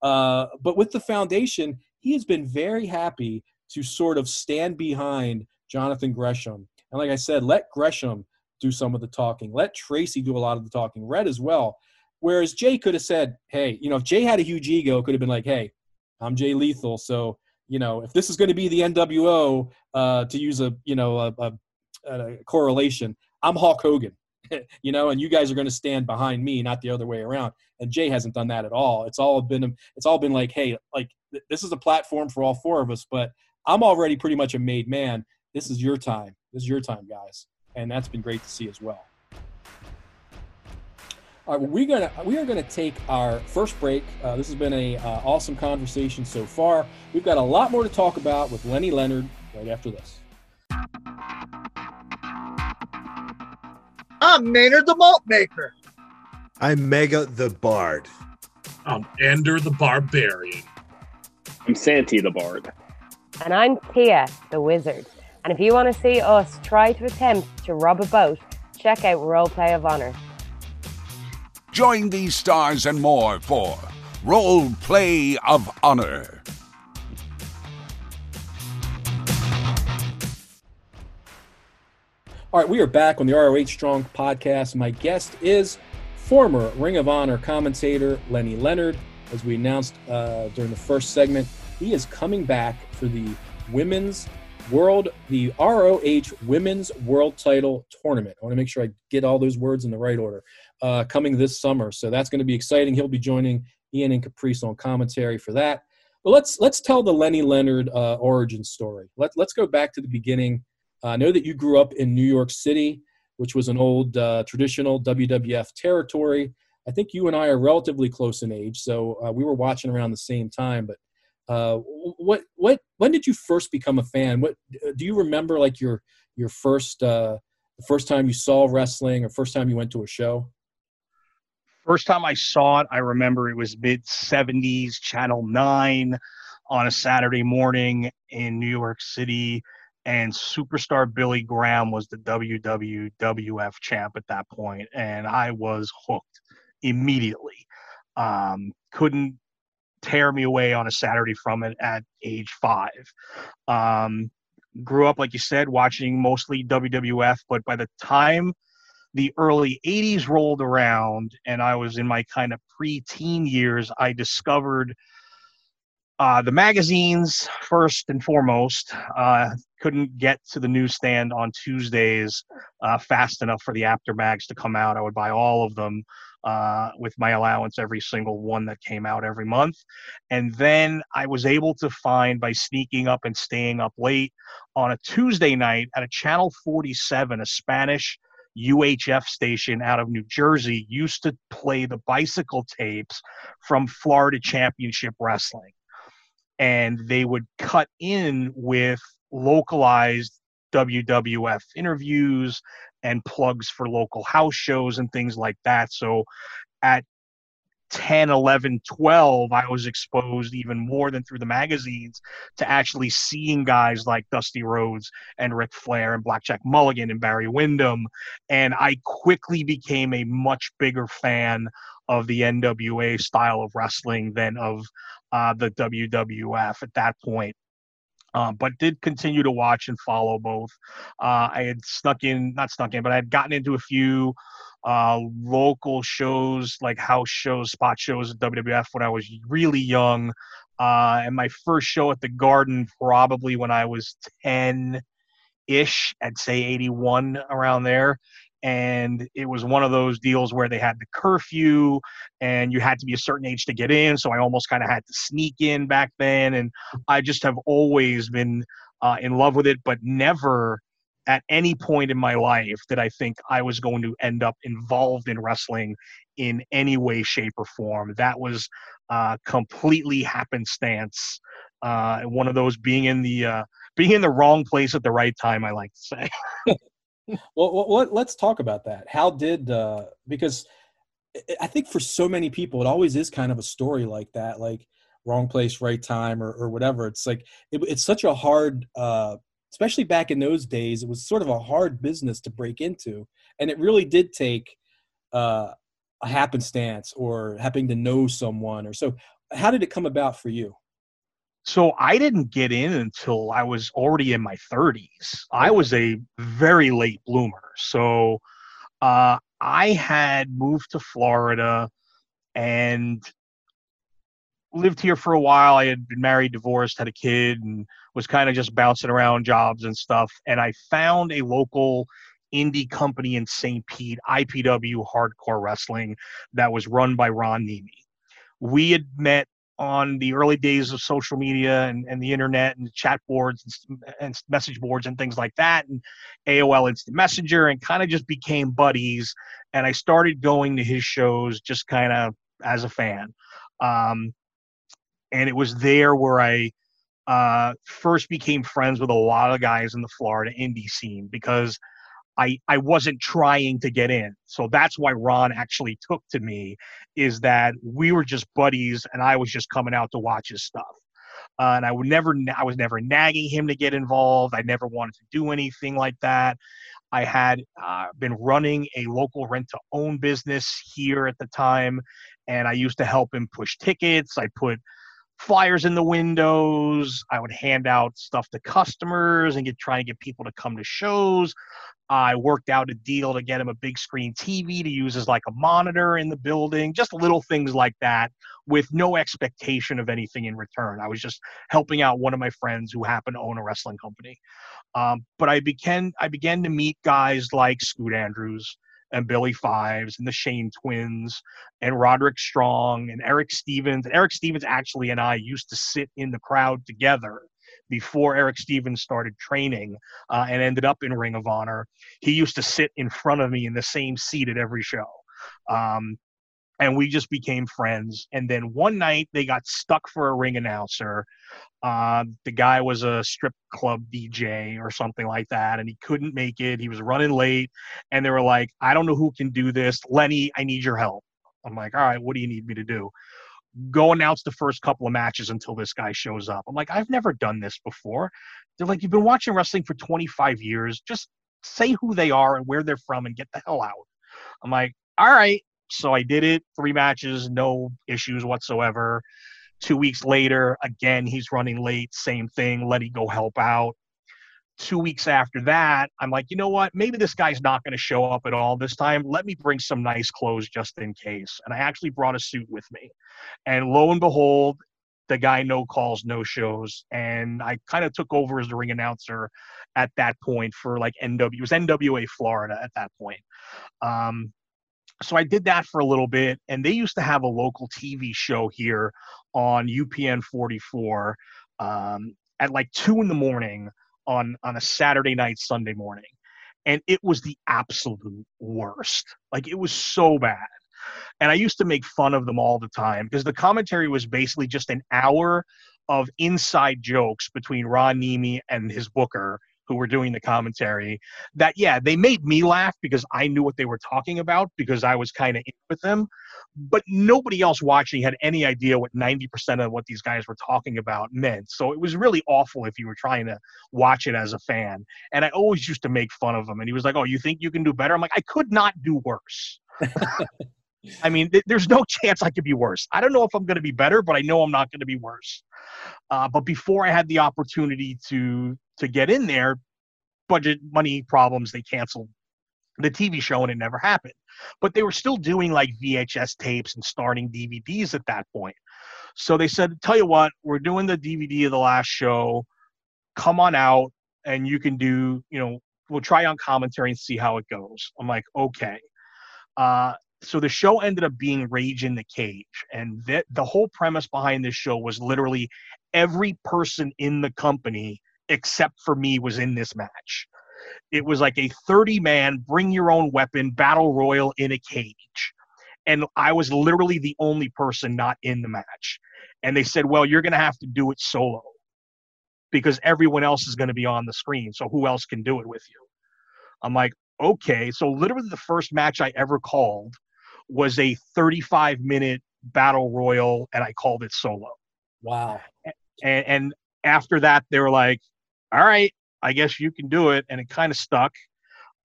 Uh, but with the foundation, he has been very happy to sort of stand behind Jonathan Gresham. And like I said, let Gresham do some of the talking. Let Tracy do a lot of the talking. Rhett as well. Whereas Jay could have said, hey, you know, if Jay had a huge ego, could have been like, hey, I'm Jay Lethal. So, you know, if this is going to be the NWO, uh, to use a, you know, a, a uh, correlation. I'm Hulk Hogan, you know, and you guys are going to stand behind me, not the other way around. And Jay hasn't done that at all. It's all been it's all been like, hey, like th- this is a platform for all four of us, but I'm already pretty much a made man. This is your time. This is your time, guys, and that's been great to see as well. All right, well, we're gonna we are gonna take our first break. Uh, this has been a uh, awesome conversation so far. We've got a lot more to talk about with Lenny Leonard right after this. I'm Maynard the Malt Maker. I'm Mega the Bard. I'm Ender the Barbarian. I'm Santi the Bard. And I'm Tia the Wizard. And if you want to see us try to attempt to rob a boat, check out Roleplay of Honor. Join these stars and more for Roleplay of Honor. All right, we are back on the ROH Strong podcast. My guest is former Ring of Honor commentator Lenny Leonard. As we announced uh, during the first segment, he is coming back for the Women's World, the ROH Women's World Title Tournament. I want to make sure I get all those words in the right order. Uh, coming this summer, so that's going to be exciting. He'll be joining Ian and Caprice on commentary for that. But let's let's tell the Lenny Leonard uh, origin story. Let, let's go back to the beginning I know that you grew up in New York City, which was an old uh, traditional WWF territory. I think you and I are relatively close in age, so uh, we were watching around the same time. But uh, what what when did you first become a fan? What do you remember like your your first uh, the first time you saw wrestling or first time you went to a show? First time I saw it, I remember it was mid 70s, Channel 9 on a Saturday morning in New York City. And superstar Billy Graham was the WWF champ at that point, and I was hooked immediately. Um, couldn't tear me away on a Saturday from it at age five. Um, grew up, like you said, watching mostly WWF, but by the time the early 80s rolled around and I was in my kind of pre-teen years, I discovered uh, the magazines first and foremost. Uh, couldn't get to the newsstand on Tuesdays uh, fast enough for the Apter mags to come out. I would buy all of them uh, with my allowance, every single one that came out every month. And then I was able to find by sneaking up and staying up late on a Tuesday night at a Channel 47, a Spanish UHF station out of New Jersey used to play the bicycle tapes from Florida Championship Wrestling. And they would cut in with localized WWF interviews and plugs for local house shows and things like that. So at 10, 11, 12, I was exposed even more than through the magazines to actually seeing guys like Dusty Rhodes and Ric Flair and Blackjack Mulligan and Barry Windham. And I quickly became a much bigger fan of the NWA style of wrestling than of uh, the WWF at that point. Um, but did continue to watch and follow both. Uh, I had snuck in, not snuck in, but I had gotten into a few uh, local shows like house shows, spot shows at WWF when I was really young. Uh, and my first show at the Garden, probably when I was 10 ish, I'd say 81 around there and it was one of those deals where they had the curfew and you had to be a certain age to get in so i almost kind of had to sneak in back then and i just have always been uh, in love with it but never at any point in my life did i think i was going to end up involved in wrestling in any way shape or form that was uh, completely happenstance uh, one of those being in the uh, being in the wrong place at the right time i like to say well, well, let's talk about that. How did uh, because I think for so many people, it always is kind of a story like that, like wrong place, right time, or, or whatever. It's like it, it's such a hard, uh, especially back in those days, it was sort of a hard business to break into, and it really did take uh, a happenstance or happening to know someone, or so. How did it come about for you? So I didn't get in until I was already in my 30s. I was a very late bloomer. So uh, I had moved to Florida and lived here for a while. I had been married, divorced, had a kid, and was kind of just bouncing around jobs and stuff. And I found a local indie company in St. Pete, IPW Hardcore Wrestling, that was run by Ron Niemi. We had met on the early days of social media and, and the internet and chat boards and, and, message boards and things like that and AOL Instant Messenger and kind of just became buddies. And I started going to his shows just kind of as a fan. Um, and it was there where I uh, first became friends with a lot of guys in the Florida indie scene because – I, I wasn't trying to get in. So that's why Ron actually took to me is that we were just buddies and I was just coming out to watch his stuff. Uh, and I would never, I was never nagging him to get involved. I never wanted to do anything like that. I had uh, been running a local rent to own business here at the time, and I used to help him push tickets. I put flyers in the windows. I would hand out stuff to customers and get trying to get people to come to shows. I worked out a deal to get him a big screen TV to use as like a monitor in the building, just little things like that with no expectation of anything in return. I was just helping out one of my friends who happened to own a wrestling company. Um, but I began I began to meet guys like Scoot Andrews and Billy Fives and the Shane twins and Roderick Strong and Erick Stevens. And Erick Stevens actually and I used to sit in the crowd together before Erick Stevens started training uh, and ended up in Ring of Honor. He used to sit in front of me in the same seat at every show. Um, and we just became friends. And then one night they got stuck for a ring announcer. Uh, the guy was a strip club DJ or something like that, and he couldn't make it. He was running late, and they were like, "I don't know who can do this, Lenny. I need your help." I'm like, "All right, what do you need me to do?" Go announce the first couple of matches until this guy shows up. I'm like, I've never done this before. They're like, You've been watching wrestling for 25 years. Just say who they are and where they're from and get the hell out. I'm like, All right. So I did it, three matches, no issues whatsoever. Two weeks later, again, he's running late, same thing, let him go help out. Two weeks after that, I'm like, you know what? Maybe this guy's not going to show up at all this time. Let me bring some nice clothes just in case. And I actually brought a suit with me. And lo and behold, the guy no calls, no shows. And I kind of took over as the ring announcer at that point for like NW, it was NWA Florida at that point. Um, so I did that for a little bit, and they used to have a local TV show here on UPN 44 um, at like two in the morning on on a Saturday night, Sunday morning, and it was the absolute worst. Like it was so bad, and I used to make fun of them all the time because the commentary was basically just an hour of inside jokes between Ron Niemi and his booker who were doing the commentary that yeah they made me laugh because i knew what they were talking about because i was kind of in with them but nobody else watching had any idea what 90% of what these guys were talking about meant so it was really awful if you were trying to watch it as a fan and i always used to make fun of him and he was like oh you think you can do better i'm like i could not do worse I mean, th- there's no chance I could be worse. I don't know if I'm going to be better, but I know I'm not going to be worse. Uh, but before I had the opportunity to to get in there, budget money problems, they canceled the TV show and it never happened. But they were still doing like VHS tapes and starting DVDs at that point. So they said, "Tell you what, we're doing the DVD of the last show. Come on out, and you can do. You know, we'll try on commentary and see how it goes." I'm like, "Okay." Uh, so the show ended up being Rage in the Cage, and that the whole premise behind this show was literally every person in the company except for me was in this match. It was like a 30 man bring your own weapon battle royal in a cage. And I was literally the only person not in the match. And they said, "Well, you're going to have to do it solo." Because everyone else is going to be on the screen. So who else can do it with you? I'm like, okay. So literally the first match I ever called was a 35 minute battle royal and I called it solo. Wow. And, and after that, they were like, all right, I guess you can do it. And it kind of stuck,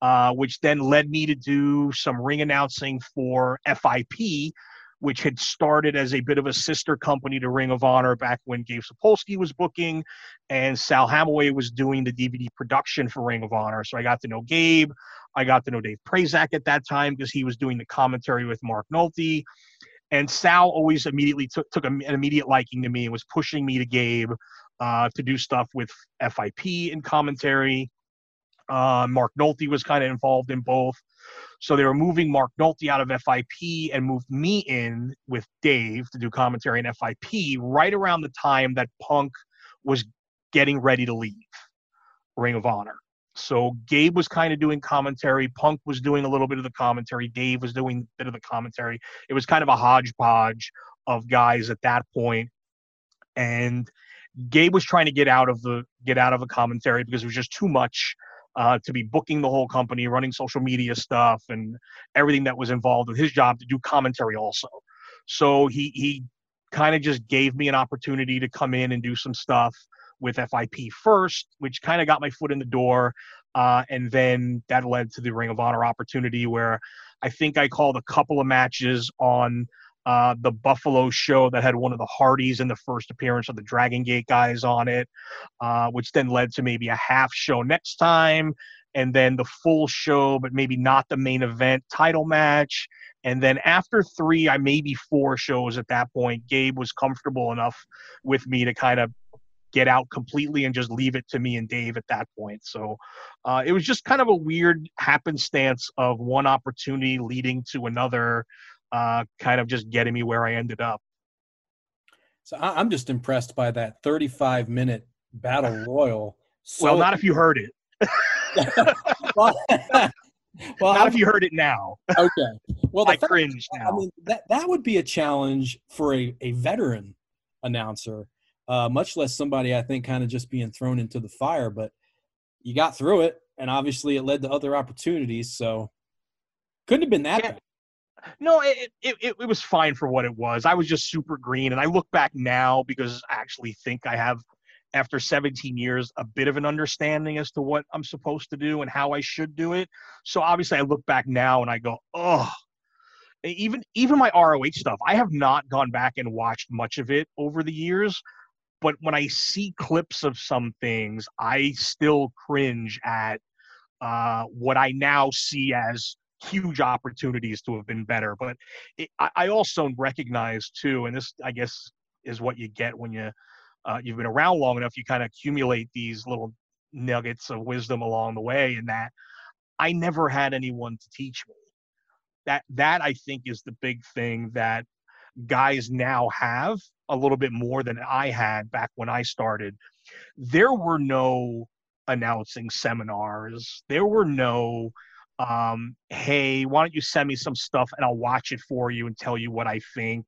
uh, which then led me to do some ring announcing for FIP, which had started as a bit of a sister company to Ring of Honor back when Gabe Sapolsky was booking and Sal Hamaoui was doing the DVD production for Ring of Honor. So I got to know Gabe. I got to know Dave Prazak at that time because he was doing the commentary with Mark Nolte. And Sal always immediately took, took an immediate liking to me and was pushing me to Gabe uh, to do stuff with FIP in commentary. Uh, Mark Nolte was kind of involved in both. So they were moving Mark Nolte out of FIP and moved me in with Dave to do commentary in FIP right around the time that Punk was getting ready to leave Ring of Honor. So Gabe was kind of doing commentary. Punk was doing a little bit of the commentary. Dave was doing a bit of the commentary. It was kind of a hodgepodge of guys at that point. And Gabe was trying to get out of the get out of a commentary because it was just too much uh, to be booking the whole company, running social media stuff, and everything that was involved with his job to do commentary also. So he he kind of just gave me an opportunity to come in and do some stuff with FIP first, which kind of got my foot in the door. Uh, and then that led to the Ring of Honor opportunity where I think I called a couple of matches on uh, the Buffalo show that had one of the Hardys in the first appearance of the Dragon Gate guys on it, uh, which then led to maybe a half show next time, and then the full show, but maybe not the main event title match. And then after three, I maybe four shows at that point, Gabe was comfortable enough with me to kind of get out completely and just leave it to me and Dave at that point. So uh, it was just kind of a weird happenstance of one opportunity leading to another uh, kind of just getting me where I ended up. So I'm just impressed by that 35 minute battle royal. So, well, not if you heard it. well, well, Not if you heard it now. okay. Well, I cringe I now. mean, that that would be a challenge for a, a veteran announcer, uh, much less somebody I think kind of just being thrown into the fire. But you got through it, and obviously it led to other opportunities. So couldn't have been that bad. No, it, it, it, was fine for what it was. I was just super green. And I look back now because I actually think I have, after 17 years, a bit of an understanding as to what I'm supposed to do and how I should do it. So obviously, I look back now and I go, oh, even even my ROH stuff, I have not gone back and watched much of it over the years. But when I see clips of some things, I still cringe at uh, what I now see as huge opportunities to have been better. But it, I, I also recognize too, and this I guess is what you get when you uh, you've been around long enough. You kind of accumulate these little nuggets of wisdom along the way, and that I never had anyone to teach me. That that I think is the big thing that guys now have a little bit more than I had back when I started. There were no announcing seminars. There were no um, hey, why don't you send me some stuff and I'll watch it for you and tell you what I think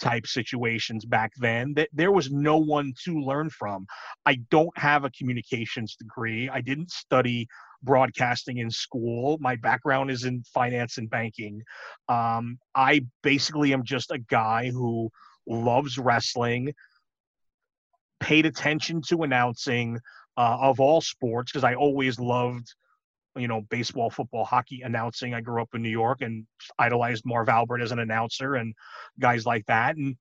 type situations back then. That there was no one to learn from. I don't have a communications degree. I didn't study broadcasting in school. My background is in finance and banking. Um, I basically am just a guy who loves wrestling, paid attention to announcing uh, of all sports because I always loved you know, baseball, football, hockey announcing. I grew up in New York and idolized Marv Albert as an announcer and guys like that. And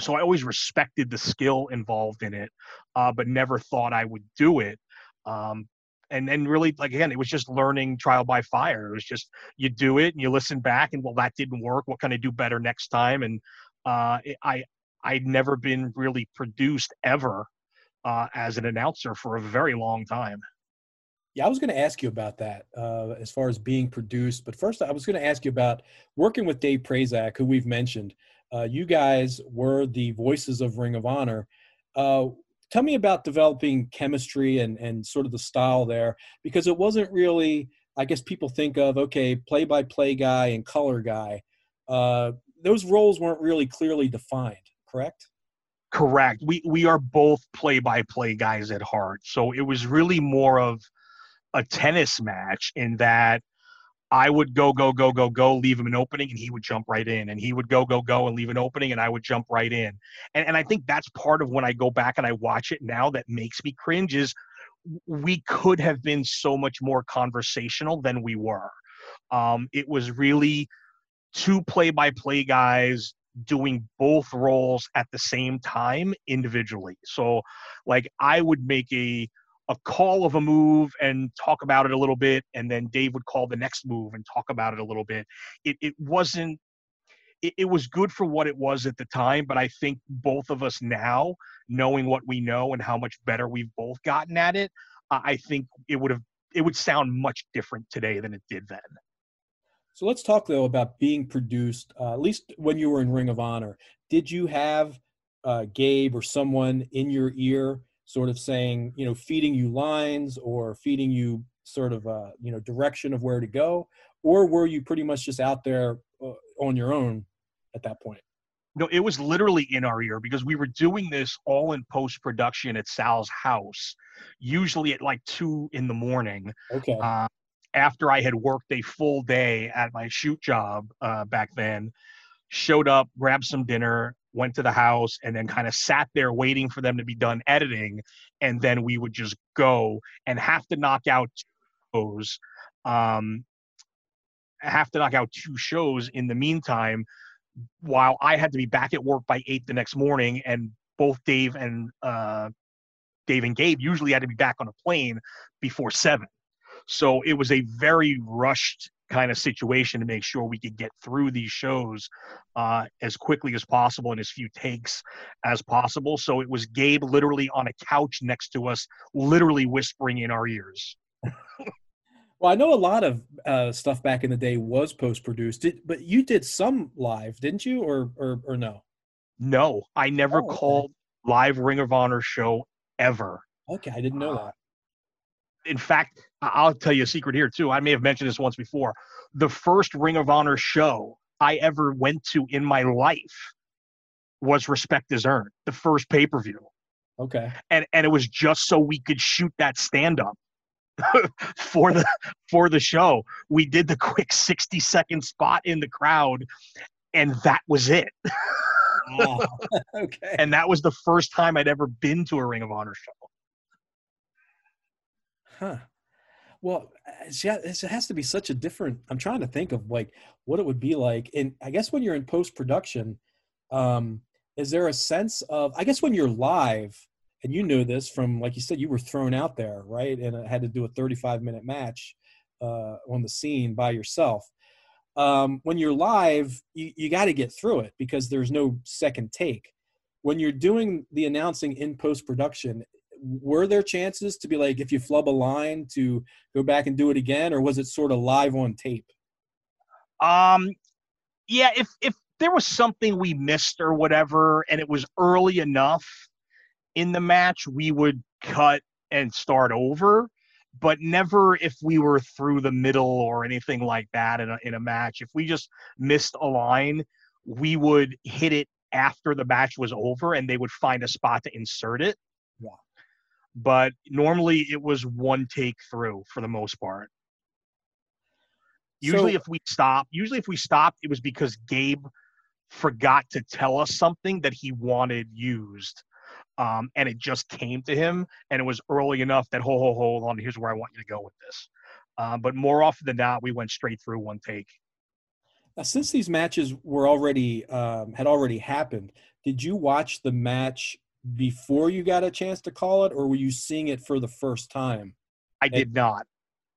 so I always respected the skill involved in it, uh, but never thought I would do it. Um, and then really, like again, it was just learning trial by fire. It was just you do it and you listen back and well, that didn't work. What can I do better next time? And uh, it, I I'd never been really produced ever uh, as an announcer for a very long time. Yeah, I was going to ask you about that uh, as far as being produced. But first, I was going to ask you about working with Dave Prazak, who we've mentioned. Uh, you guys were the voices of Ring of Honor. Uh, tell me about developing chemistry and, and sort of the style there, because it wasn't really, I guess people think of, okay, play by play guy and color guy. Uh, those roles weren't really clearly defined, correct? Correct. We we are both play by play guys at heart. So it was really more of a tennis match in that I would go, go, go, go, go, leave him an opening, and he would jump right in. And he would go, go, go, and leave an opening, and I would jump right in. And, and I think that's part of when I go back and I watch it now that makes me cringe is we could have been so much more conversational than we were. Um, it was really two play by play guys doing both roles at the same time individually. So, like, I would make a a call of a move and talk about it a little bit, and then Dave would call the next move and talk about it a little bit. It it wasn't. It, it was good for what it was at the time, but I think both of us now, knowing what we know and how much better we've both gotten at it, I think it would have it would sound much different today than it did then. So let's talk though about being produced. Uh, at least when you were in Ring of Honor, did you have uh, Gabe or someone in your ear, sort of saying, you know, feeding you lines or feeding you sort of, uh, you know, direction of where to go, or were you pretty much just out there uh, on your own at that point? No, it was literally in our ear because we were doing this all in post production at Sal's house, usually at like two in the morning. Okay. Uh, after I had worked a full day at my shoot job uh, back then, showed up, grabbed some dinner, went to the house, and then kind of sat there waiting for them to be done editing. And then we would just go and have to knock out shows. Um, have to knock out two shows in the meantime, while I had to be back at work by eight the next morning, and both Dave and uh, Dave and Gabe usually had to be back on a plane before seven. So it was a very rushed kind of situation to make sure we could get through these shows uh, as quickly as possible and as few takes as possible. So it was Gabe literally on a couch next to us, literally whispering in our ears. Well, I know a lot of uh, stuff back in the day was post produced, but you did some live, didn't you, or or, or no? No, I never Oh, okay. called live Ring of Honor show ever. Okay, I didn't know that. In fact, I'll tell you a secret here too. I may have mentioned this once before. The first Ring of Honor show I ever went to in my life was Respect is Earned, the first pay per view, Okay. and and it was just so we could shoot that stand up for the for the show. We did the quick sixty second spot in the crowd, and that was it. Wow. okay. And that was the first time I'd ever been to a Ring of Honor show. Huh. Well, yeah, it has to be such a different. I'm trying to think of like what it would be like, and I guess when you're in post production, um, is there a sense of? I guess when you're live, and you knew this from, like you said, you were thrown out there, right, and it had to do a 35 minute match uh, on the scene by yourself. Um, when you're live, you, you got to get through it because there's no second take. When you're doing the announcing in post production, were there chances to be like if you flub a line to go back and do it again or was it sort of live on tape Um, yeah, if if there was something we missed or whatever, and it was early enough in the match, we would cut and start over. But never if we were through the middle or anything like that in a in a match. If we just missed a line, we would hit it after the match was over, and they would find a spot to insert it. Yeah. But normally it was one take through for the most part. Usually, So- if we stop, usually if we stopped, it was because Gabe forgot to tell us something that he wanted used, um, and it just came to him, and it was early enough that ho ho hold on, here's where I want you to go with this. Um, but more often than not, we went straight through one take. now, since these matches were already um, had already happened did you watch the match before you got a chance to call it or were you seeing it for the first time I did not.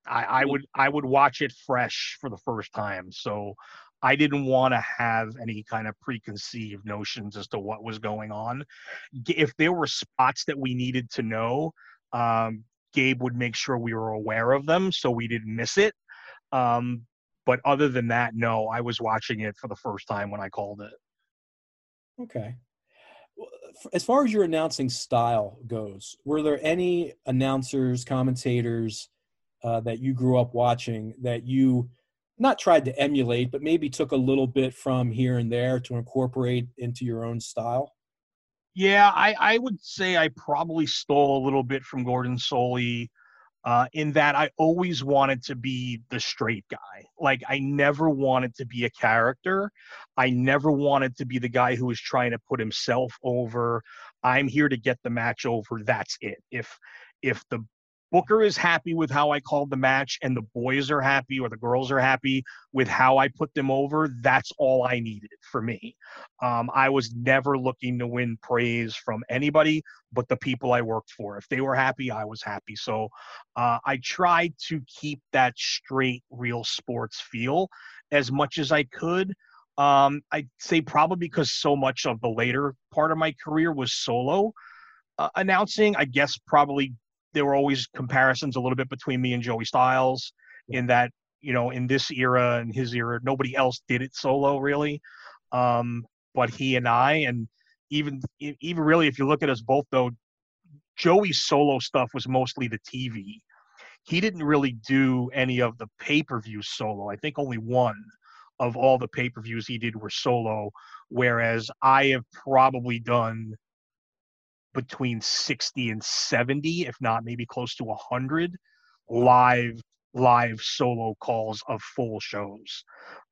I, I would I would watch it fresh for the first time, so I didn't want to have any kind of preconceived notions as to what was going on. If there were spots that we needed to know, um, Gabe would make sure we were aware of them so we didn't miss it. Um, but other than that, no, I was watching it for the first time when I called it. Okay. As far as your announcing style goes, were there any announcers, commentators uh, that you grew up watching that you not tried to emulate, but maybe took a little bit from here and there to incorporate into your own style? Yeah, I, I would say I probably stole a little bit from Gordon Solie uh, in that I always wanted to be the straight guy. Like, I never wanted to be a character. I never wanted to be the guy who was trying to put himself over. I'm here to get the match over. That's it. If if the Booker is happy with how I called the match and the boys are happy or the girls are happy with how I put them over, that's all I needed for me. Um, I was never looking to win praise from anybody but the people I worked for. If they were happy, I was happy. So uh, I tried to keep that straight, real sports feel as much as I could. Um, I'd say probably because so much of the later part of my career was solo uh, announcing. I guess probably there were always comparisons a little bit between me and Joey Styles in that, you know, in this era and his era, nobody else did it solo really. Um, but he and I, and even even really, if you look at us both though, Joey's solo stuff was mostly the TV. He didn't really do any of the pay per view solo. I think only one of all the pay per views he did were solo, whereas I have probably done between 60 and 70, if not maybe close to 100 live live solo calls of full shows.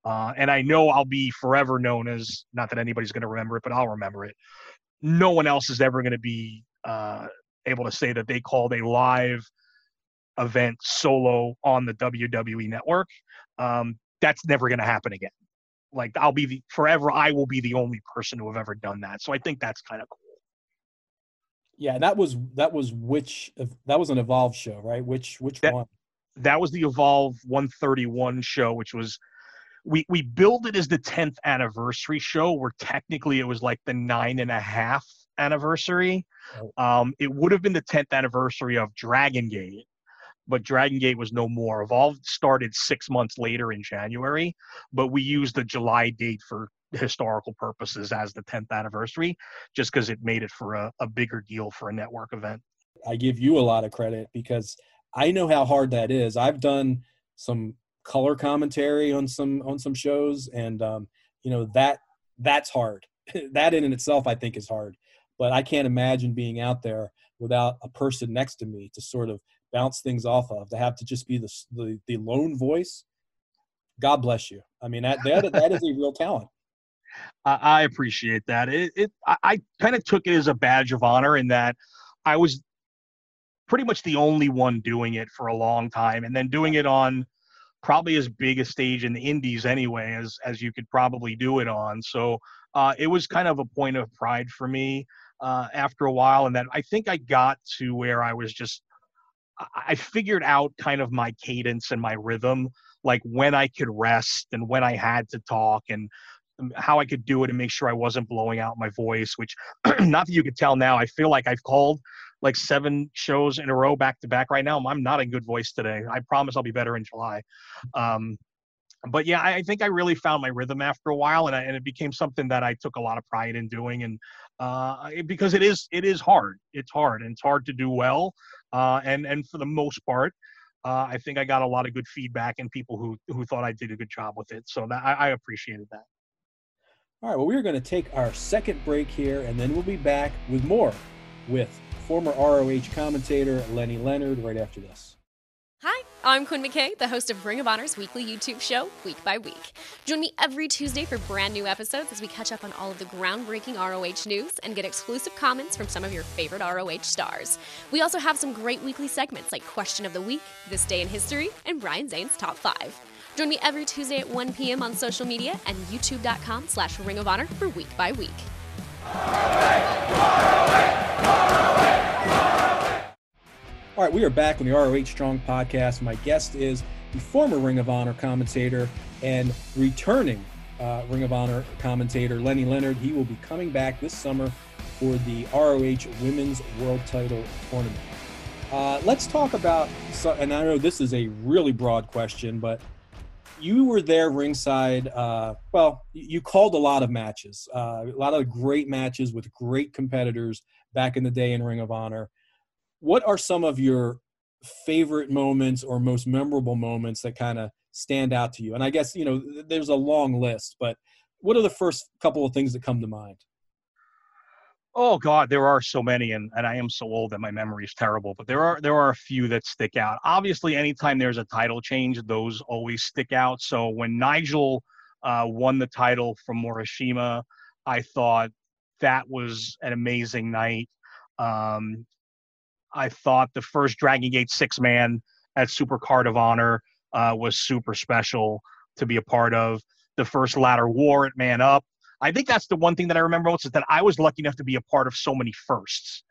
Uh, and I know I'll be forever known as not that anybody's going to remember it, but I'll remember it. No one else is ever going to be uh, able to say that they called a live event solo on the WWE network. Um, that's never going to happen again. Like I'll be the forever. I will be the only person to have ever done that. So I think that's kind of cool. Yeah, that was that was which that was an Evolve show, right? Which which That- one? that was the Evolve 131 show, which was we we billed it as the 10th anniversary show, where technically it was like the nine and a half anniversary. Um, it would have been the 10th anniversary of Dragon Gate, but Dragon Gate was no more. Evolve started six months later in January, but we used the July date for historical purposes as the 10th anniversary, just because it made it for a, a bigger deal for a network event. I give you a lot of credit because I know how hard that is. I've done some color commentary on some on some shows, and um, you know that that's hard. that in and itself, I think, is hard. But I can't imagine being out there without a person next to me to sort of bounce things off of. To have to just be the the, the lone voice. God bless you. I mean, that that, that is a real talent. I, I appreciate that. It, it I, I kind of took it as a badge of honor in that I was pretty much the only one doing it for a long time, and then doing it on probably as big a stage in the indies anyway as as you could probably do it on. So uh, it was kind of a point of pride for me uh, after a while, and then I think I got to where I was just I figured out kind of my cadence and my rhythm, like when I could rest and when I had to talk and how I could do it and make sure I wasn't blowing out my voice, which not that you could tell now, I feel like I've called like seven shows in a row back to back right now. I'm not in good voice today. I promise I'll be better in July. Um, but yeah, I, think I really found my rhythm after a while, and, I, and it became something that I took a lot of pride in doing, and uh, it, because it is it is hard. It's hard, and it's hard to do well. Uh, and and for the most part, uh, I think I got a lot of good feedback and people who who thought I did a good job with it. So that I, I appreciated that. All right, well, we're going to take our second break here, and then we'll be back with more with former ROH commentator Lenny Leonard right after this. Hi, I'm Quinn McKay, the host of Ring of Honor's weekly YouTube show, Week by Week. Join me every Tuesday for brand new episodes as we catch up on all of the groundbreaking ROH news and get exclusive comments from some of your favorite ROH stars. We also have some great weekly segments like Question of the Week, This Day in History, and Brian Zane's Top 5. Join me every Tuesday at 1 p.m. on social media and youtube.com slash Ring of Honor for Week by Week. All right, we are back on the ROH Strong podcast. My guest is the former Ring of Honor commentator and returning uh, Ring of Honor commentator Lenny Leonard. He will be coming back this summer for the ROH Women's World Title Tournament. Uh, let's talk about, and I know this is a really broad question, but you were there ringside. Uh, well, you called a lot of matches, uh, a lot of great matches with great competitors back in the day in Ring of Honor what are some of your favorite moments or most memorable moments that kind of stand out to you? And I guess, you know, there's a long list, but what are the first couple of things that come to mind? Oh God, there are so many, and, and I am so old that my memory is terrible. But there are there are a few that stick out. Obviously, anytime there's a title change, those always stick out. So when Nigel uh, won the title from Morishima, I thought that was an amazing night. Um, I thought the first Dragon Gate six man at Super Card of Honor uh, was super special to be a part of. The first ladder war at Man Up. I think that's the one thing that I remember most is that I was lucky enough to be a part of so many firsts.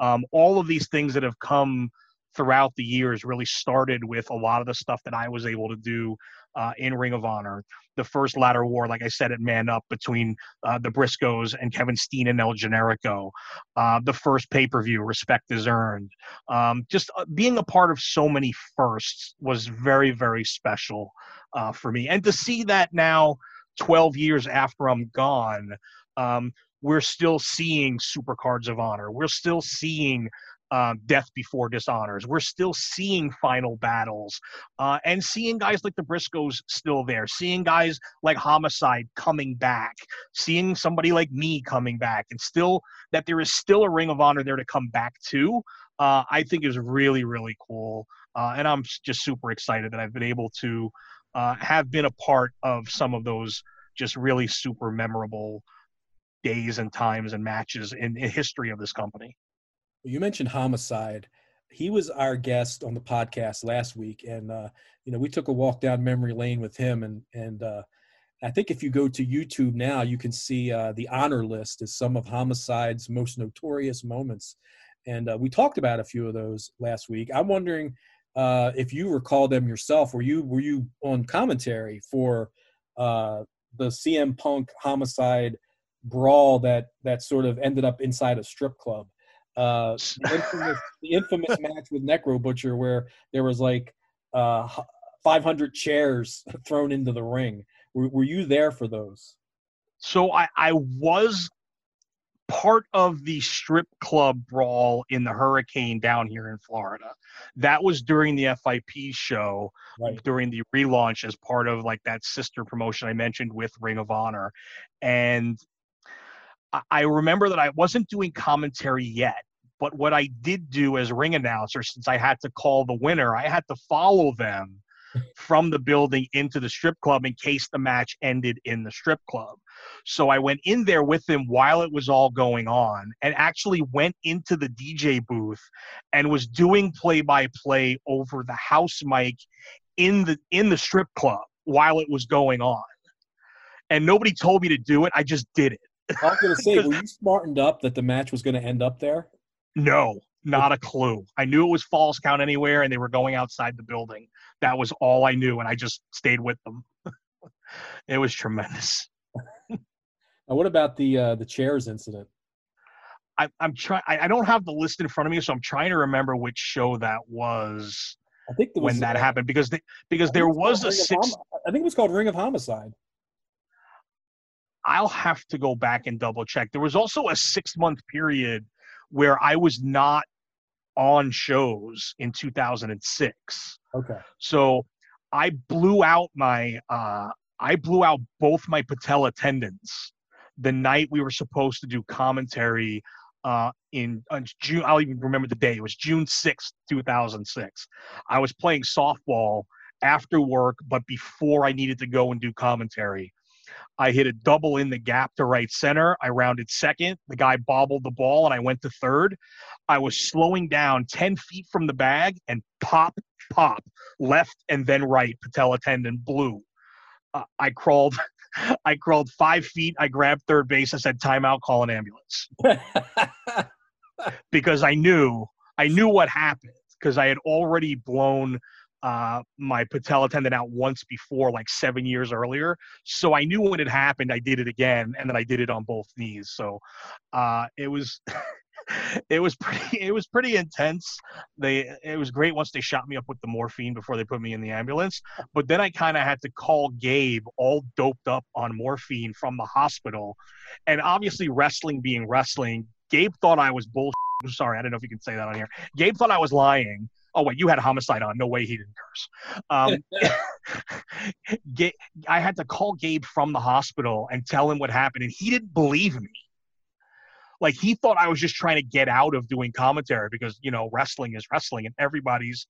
Um, all of these things that have come throughout the years really started with a lot of the stuff that I was able to do uh, in Ring of Honor. The first ladder war, like I said, at Man Up between uh, the Briscoes and Kevin Steen and El Generico. Uh, the first pay per view, Respect is Earned. Um, just uh, being a part of so many firsts was very, very special uh, for me. And to see that now, 12 years after I'm gone, um, we're still seeing super cards of honor. We're still seeing um, Death Before Dishonors. We're still seeing final battles uh, and seeing guys like the Briscoes still there, seeing guys like Homicide coming back, seeing somebody like me coming back, and still that there is still a Ring of Honor there to come back to. Uh, I think is really, really cool. Uh, and I'm just super excited that I've been able to uh, have been a part of some of those just really super memorable days and times and matches in, in history of this company. You mentioned homicide. He was our guest on the podcast last week, and uh, you know we took a walk down memory lane with him, and and uh, I think if you go to YouTube now, you can see uh, the honor list as some of homicide's most notorious moments, and uh, we talked about a few of those last week. I'm wondering uh, if you recall them yourself. Were you were you on commentary for uh, the CM Punk homicide brawl that that sort of ended up inside a strip club? uh, the infamous, the infamous match with Necro Butcher where there was like uh, 500 chairs thrown into the ring. Were, were you there for those? So I, I was part of the strip club brawl in the hurricane down here in Florida. That was during the FIP show Right. during the relaunch as part of like that sister promotion I mentioned with Ring of Honor. And I- I remember that I wasn't doing commentary yet, but what I did do as ring announcer, since I had to call the winner, I had to follow them from the building into the strip club in case the match ended in the strip club. So I went in there with him while it was all going on and actually went into the DJ booth and was doing play by play over the house mic in the in the strip club while it was going on. And nobody told me to do it. I just did it. I was gonna say, were you smartened up that the match was gonna end up there? No, not a clue. I knew it was false count anywhere and they were going outside the building. That was all I knew and I just stayed with them. it was tremendous. Now, what about the uh, the chairs incident? I, I'm trying. I don't have the list in front of me, so I'm trying to remember which show that was I think was, when that uh, happened because they, because there was a six. I think it was called Ring of Homicide. I'll have to go back and double check. There was also a six month period where I was not on shows in 2006. Okay. So I blew out my uh, I blew out both my patella tendons the night we were supposed to do commentary uh, in June. I'll even remember the day. It was June sixth, two thousand six. I was playing softball after work, but before I needed to go and do commentary. I hit a double in the gap to right center. I rounded second. The guy bobbled the ball, and I went to third. I was slowing down 10 feet from the bag, and pop, pop, left and then right patella tendon blew. Uh, I crawled, I crawled five feet. I grabbed third base. I said, "Timeout, call an ambulance," because I knew, I knew what happened because I had already blown uh, my patella tendon out once before, like seven years earlier. So I knew when it happened, I did it again, and then I did it on both knees. So uh, it was. it was pretty it was pretty intense. They it was great once they shot me up with the morphine before they put me in the ambulance but then i kind of had to call gabe all doped up on morphine from the hospital. And obviously wrestling being wrestling gabe thought i was bull sorry i don't know if you can say that on here. Gabe thought i was lying. Oh wait you had homicide on. No way he didn't curse. Um, i had to call gabe from the hospital and tell him what happened and he didn't believe me like he thought I was just trying to get out of doing commentary because you know wrestling is wrestling and everybody's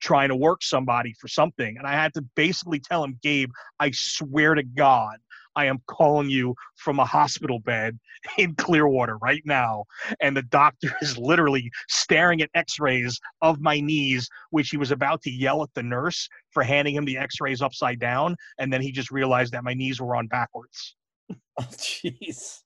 trying to work somebody for something. And I had to basically tell him Gabe I swear to god I am calling you from a hospital bed in Clearwater right now. And the doctor is literally staring at x-rays of my knees which he was about to yell at the nurse for handing him the x-rays upside down. And then he just realized that my knees were on backwards. Oh, jeez.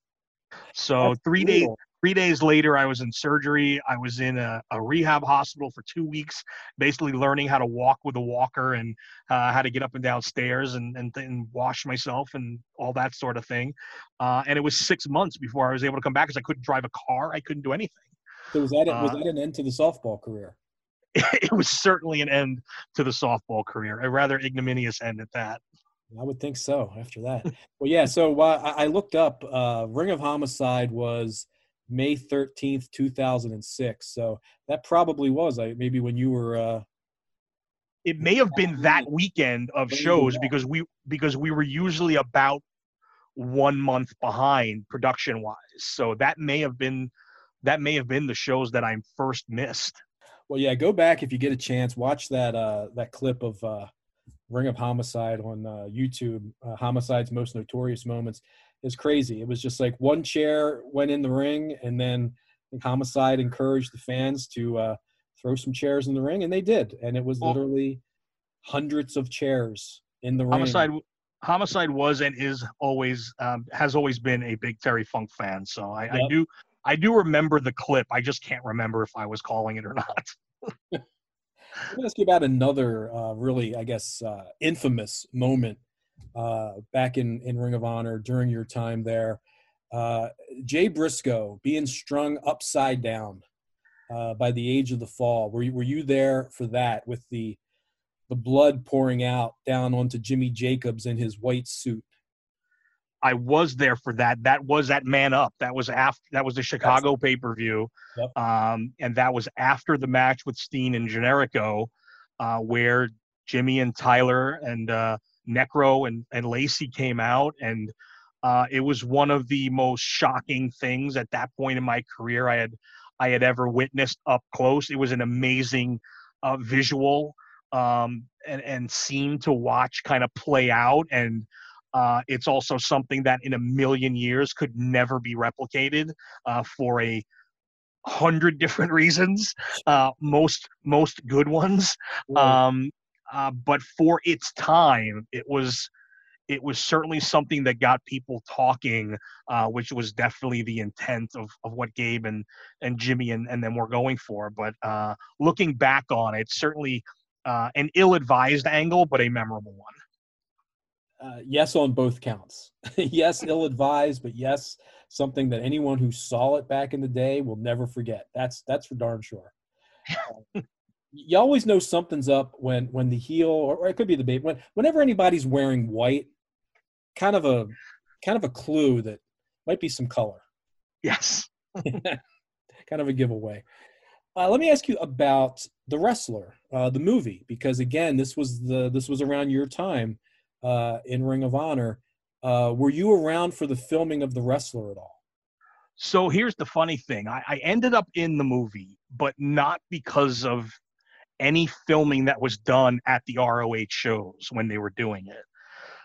So That's three days three days later i was in surgery. I was in a, a rehab hospital for two weeks basically learning how to walk with a walker and uh, how to get up and down stairs and, and, and wash myself and all that sort of thing. Uh, and it was six months before i was able to come back because i couldn't drive a car. I couldn't do anything. So was that it? Was Uh, that an end to the softball career? it was certainly an end to the softball career a rather ignominious end at that I would think so. After that, well, yeah. So uh, I I looked up. Uh, Ring of Homicide was May thirteenth, two thousand and six. So that probably was like maybe when you were. Uh, it may have been that weekend of shows because we because we were usually about one month behind production wise so that may have been that may have been the shows that i first missed well, yeah. Go back if you get a chance. Watch that uh, that clip of uh, Ring of Homicide on uh, YouTube. Uh, Homicide's most notorious moments is crazy. It was just like one chair went in the ring, and then Homicide encouraged the fans to uh, throw some chairs in the ring, and they did. And it was literally hundreds of chairs in the ring. homicide homicide was and is always um, has always been a big terry funk fan so I, I do i do remember the clip i just can't remember if i was calling it or not Let me ask you about another uh, really, I guess, uh, infamous moment uh, back in, in Ring of Honor during your time there. Uh, Jay Briscoe being strung upside down uh, by the age of the fall. Were you, were you there for that with the the blood pouring out down onto Jimmy Jacobs in his white suit? I was there for that. That was that Man Up. That was after that was the Chicago pay per view, Yep. um, and that was after the match with Steen and Generico, uh, where Jimmy and Tyler and uh, Necro and and Lacey came out, and uh, it was one of the most shocking things at that point in my career I had I had ever witnessed up close. It was an amazing uh, visual um, and and scene to watch kind of play out and. Uh, it's also something that in a million years could never be replicated uh, for a hundred different reasons. Uh, most most good ones, um, uh, but for its time, it was it was certainly something that got people talking, uh, which was definitely the intent of, of what Gabe and, and Jimmy and, and them were going for. But uh, looking back on it, certainly uh, an ill advised angle, but a memorable one. Uh, yes, on both counts. yes, ill advised, but yes, something that anyone who saw it back in the day will never forget. That's that's for darn sure. You always know something's up when when the heel, or, or it could be the baby. When whenever anybody's wearing white, kind of a kind of a clue that might be some color. Yes. kind of a giveaway. Uh, let me ask you about the wrestler, uh, the movie, because again, this was the this was around your time uh, in Ring of Honor. Uh, were you around for the filming of the wrestler at all? So here's the funny thing: I, I ended up in the movie, but not because of any filming that was done at the ROH shows when they were doing it.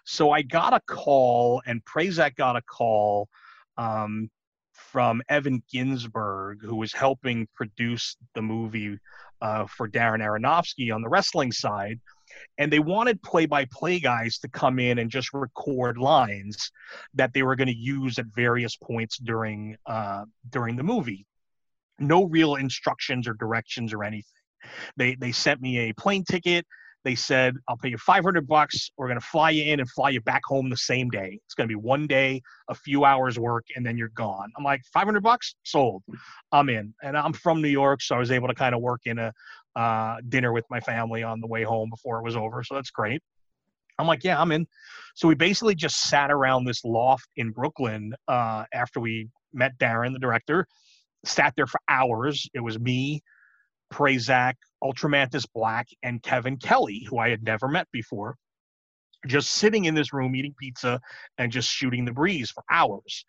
So I got a call, and Prazak got a call um, from Evan Ginzburg, who was helping produce the movie uh, for Darren Aronofsky on the wrestling side. And they wanted play by play guys to come in and just record lines that they were going to use at various points during uh, during the movie. No real instructions or directions or anything. They they sent me a plane ticket. They said, "I'll pay you 500 bucks. We're going to fly you in and fly you back home the same day. It's going to be one day, a few hours work, and then you're gone." I'm like, "500 bucks, sold. I'm in." And I'm from New York, so I was able to kind of work in a uh, dinner with my family on the way home before it was over. So that's great. I'm like, "Yeah, I'm in." So we basically just sat around this loft in Brooklyn uh, after we met Darren, the director. Sat there for hours. It was me, Prazak, Ultramantis Black, and Kevin Kelly, who I had never met before, just sitting in this room eating pizza and just shooting the breeze for hours.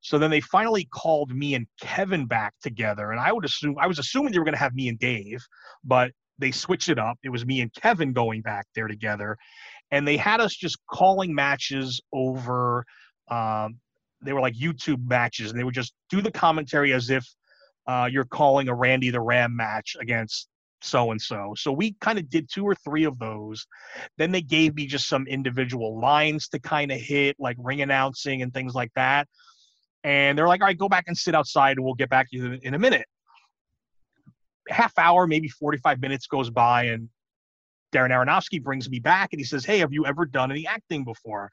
So then they finally called me and Kevin back together, and I would assume I was assuming they were going to have me and Dave, but they switched it up. It was me and Kevin going back there together, and they had us just calling matches over. Um, they were like YouTube matches, and they would just do the commentary as if uh, you're calling a Randy the Ram match against so and so. So we kind of did two or three of those. Then they gave me just some individual lines to kind of hit, like ring announcing and things like that. And they're like, all right, go back and sit outside and we'll get back to you in a minute. Half hour, maybe 45 minutes goes by, and Darren Aronofsky brings me back and he says, Hey, have you ever done any acting before?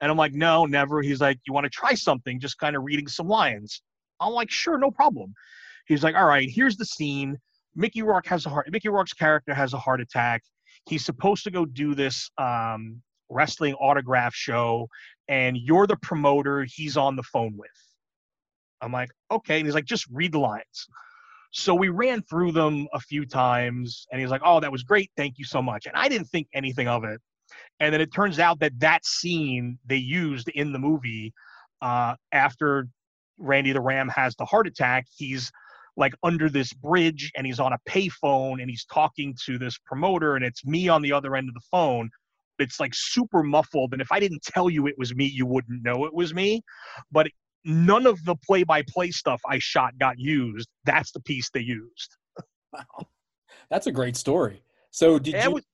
And I'm like, No, never. He's like, You want to try something? Just kind of reading some lines. I'm like, Sure, no problem. He's like, All right, here's the scene. Mickey Rourke has a heart. Mickey Rourke's character has a heart attack. He's supposed to go do this um, wrestling autograph show, and you're the promoter. He's on the phone with. I'm like, okay. And he's like, just read the lines. So we ran through them a few times, and he's like, oh, that was great. Thank you so much. And I didn't think anything of it. And then it turns out that that scene they used in the movie uh, after Randy the Ram has the heart attack, he's like under this bridge and he's on a payphone and he's talking to this promoter and it's me on the other end of the phone it's like super muffled and if i didn't tell you it was me you wouldn't know it was me but none of the play-by-play stuff i shot got used. That's the piece they used. Wow. That's a great story. So did you was-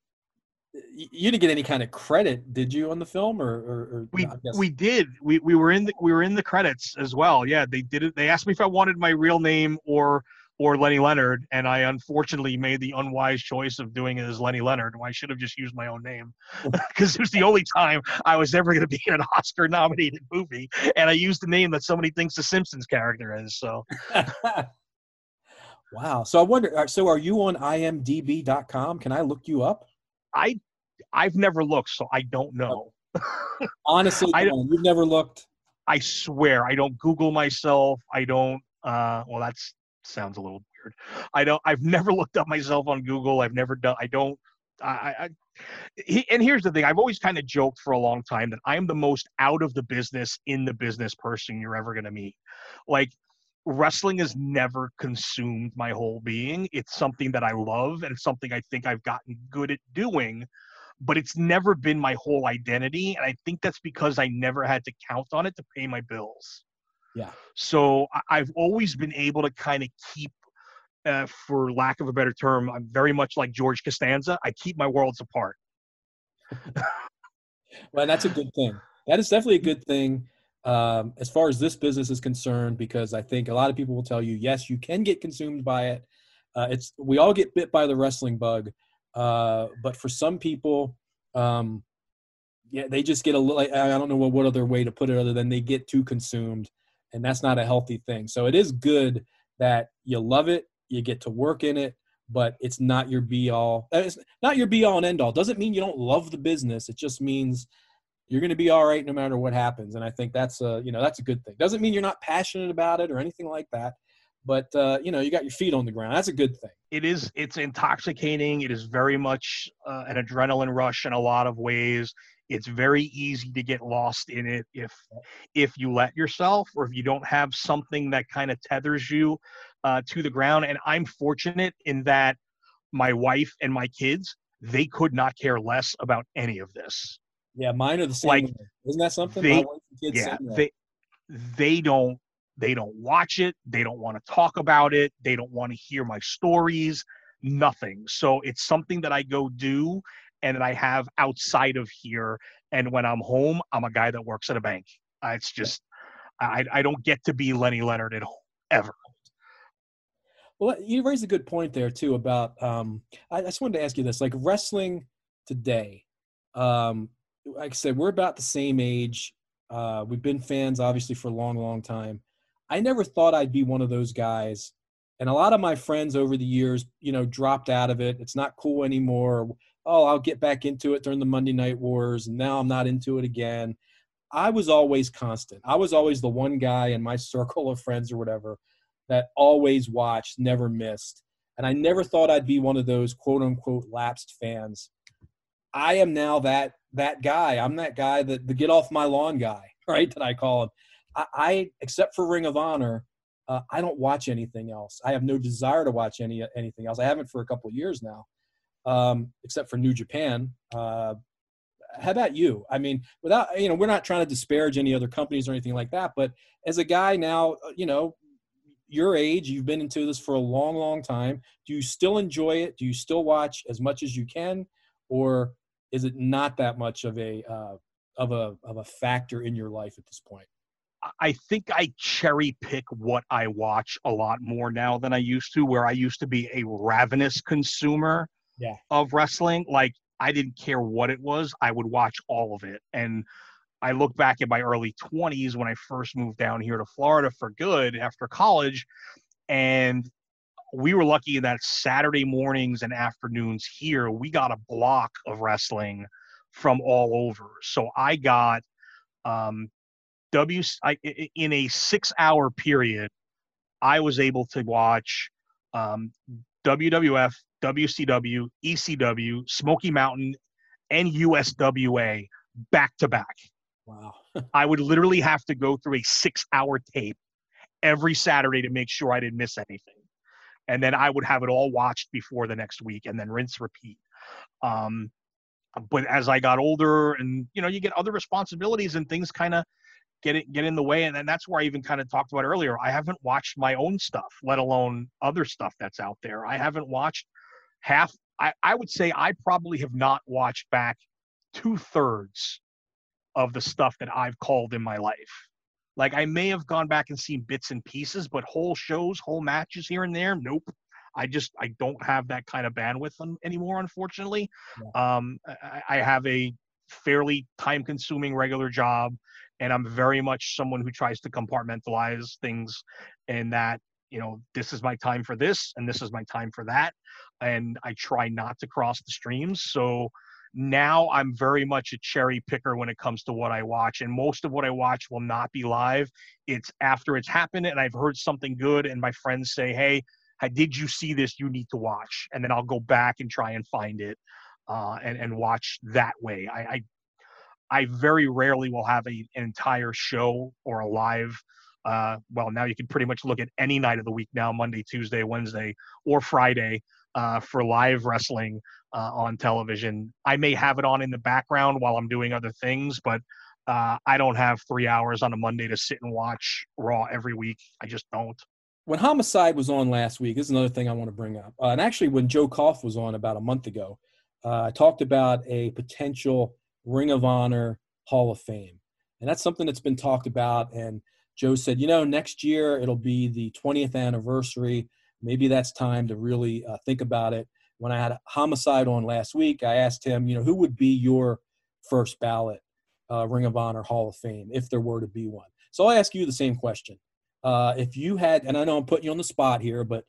you didn't get any kind of credit did you on the film or, or, or we we did. We we were in the we were in the credits as well. Yeah they did it. They asked me if i wanted my real name or or lenny leonard and i unfortunately made the unwise choice of doing it as lenny leonard i should have just used my own name because it was the only time i was ever going to be in an oscar nominated movie and i used the name that somebody thinks the simpsons character is so. Wow. So i wonder uh, so are you on imdb.com can i look you up? I i've never looked so i don't know. Honestly I on, you've never looked. I swear I don't Google myself. I don't. Uh, well, that's sounds a little weird. I don't. I've never looked up myself on Google. I've never done. I don't. I, I he, and here's the thing I've always kind of joked for a long time that I am the most out of the business in the business person you're ever going to meet. Like, wrestling has never consumed my whole being. It's something that I love and something I think I've gotten good at doing, but it's never been my whole identity. And I think that's because I never had to count on it to pay my bills. Yeah. So I've always been able to kind of keep uh, for lack of a better term, I'm very much like George Costanza. I keep my worlds apart. well, that's a good thing. That is definitely a good thing um, as far as this business is concerned, because I think a lot of people will tell you, yes, you can get consumed by it. Uh, it's we all get bit by the wrestling bug, uh, but for some people, um, yeah, they just get a little. I don't know what, what other way to put it other than they get too consumed, and that's not a healthy thing. So it is good that you love it you get to work in it but it's not your be all it's not your be all and end all doesn't mean you don't love the business. It just means you're going to be all right no matter what happens. And i think that's a you know that's a good thing. Doesn't mean you're not passionate about it or anything like that but uh, you know you got your feet on the ground. That's a good thing. It is it's intoxicating. It is very much uh, an adrenaline rush in a lot of ways it's very easy to get lost in it if if you let yourself or if you don't have something that kind of tethers you uh, to the ground. And I'm fortunate in that my wife and my kids, they could not care less about any of this. Yeah, mine are the same. Like, Isn't that something? They, yeah, they they don't they don't watch it. They don't want to talk about it. They don't want to hear my stories. Nothing. So it's something that I go do and that I have outside of here. And when I'm home, I'm a guy that works at a bank. Uh, it's just I I don't get to be Lenny Leonard at home ever. Well, you raised a good point there too about. Um, I, I just wanted to ask you this: like wrestling today, um, like I said, we're about the same age. Uh, we've been fans obviously for a long, long time. I never thought I'd be one of those guys, and a lot of my friends over the years, you know, dropped out of it. It's not cool anymore. Oh, I'll get back into it during the Monday Night Wars, and now I'm not into it again. I was always constant. I was always the one guy in my circle of friends or whatever that always watched, never missed. And I never thought I'd be one of those quote unquote lapsed fans. I am now that that guy. I'm that guy that the get off my lawn guy, right? That I call him. I, I except for Ring of Honor, uh, I don't watch anything else. I have no desire to watch any anything else. I haven't for a couple years now, um, except for New Japan. Uh, how about you? I mean, without you know, we're not trying to disparage any other companies or anything like that, but as a guy now, uh, you know, your age, you've been into this for a long, long time. Do you still enjoy it? Do you still watch as much as you can, or is it not that much of a uh, of a of a factor in your life at this point? I think I cherry pick what I watch a lot more now than I used to. Where I used to be a ravenous consumer yeah. of wrestling, like I didn't care what it was, I would watch all of it. And I look back at my early 20s when I first moved down here to Florida for good after college. And we were lucky in that Saturday mornings and afternoons here, we got a block of wrestling from all over. So I got um, W I, in a six hour period, I was able to watch um, WWF, WCW, ECW, Smoky Mountain, and USWA back to back. Wow. I would literally have to go through a six hour tape every Saturday to make sure I didn't miss anything. And then I would have it all watched before the next week and then rinse repeat. Um, but as I got older and you know, you get other responsibilities and things kind of get it get in the way. And then that's where I even kind of talked about earlier. I haven't watched my own stuff, let alone other stuff that's out there. I haven't watched half I, I would say I probably have not watched back two thirds of the stuff that I've called in my life. Like I may have gone back and seen bits and pieces, but whole shows, whole matches here and there, nope. I just I don't have that kind of bandwidth anymore, unfortunately. Yeah. Um, I, I have a fairly time-consuming regular job, and I'm very much someone who tries to compartmentalize things, and that you know this is my time for this, and this is my time for that, and I try not to cross the streams. So now I'm very much a cherry picker when it comes to what I watch, and most of what I watch will not be live. It's after it's happened, and I've heard something good, and my friends say, "Hey, did you see this? You need to watch," and then I'll go back and try and find it, uh, and and watch that way. I, I I very rarely will have a, an entire show or a live. Uh, well, now you can pretty much look at any night of the week now Monday, Tuesday, Wednesday, or Friday uh, for live wrestling uh, on television. I may have it on in the background while I'm doing other things, but uh, I don't have three hours on a Monday to sit and watch Raw every week. I just don't. When Homicide was on last week, this is another thing I want to bring up. Uh, and actually, when Joe Koff was on about a month ago, uh, I talked about a potential Ring of Honor Hall of Fame. And that's something that's been talked about. And Joe said, you know, next year it'll be the 20th anniversary. Maybe that's time to really uh, think about it. When I had a Homicide on last week, I asked him, you know, who would be your first ballot uh, Ring of Honor Hall of Fame if there were to be one? So I ask you the same question. Uh, if you had, and I know I'm putting you on the spot here, but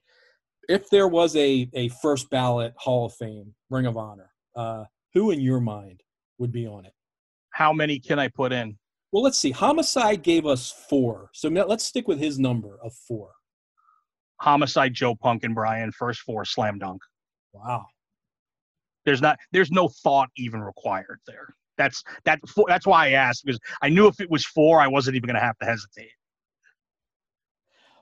if there was a, a first ballot Hall of Fame Ring of Honor, uh, who in your mind would be on it. How many can I put in? Well, let's see. Homicide gave us four. So let's stick with his number of four. Homicide, Joe Punk, and Brian, first four, slam dunk. Wow. There's not. There's no thought even required there. That's that. That's why I asked because I knew if it was four, I wasn't even going to have to hesitate.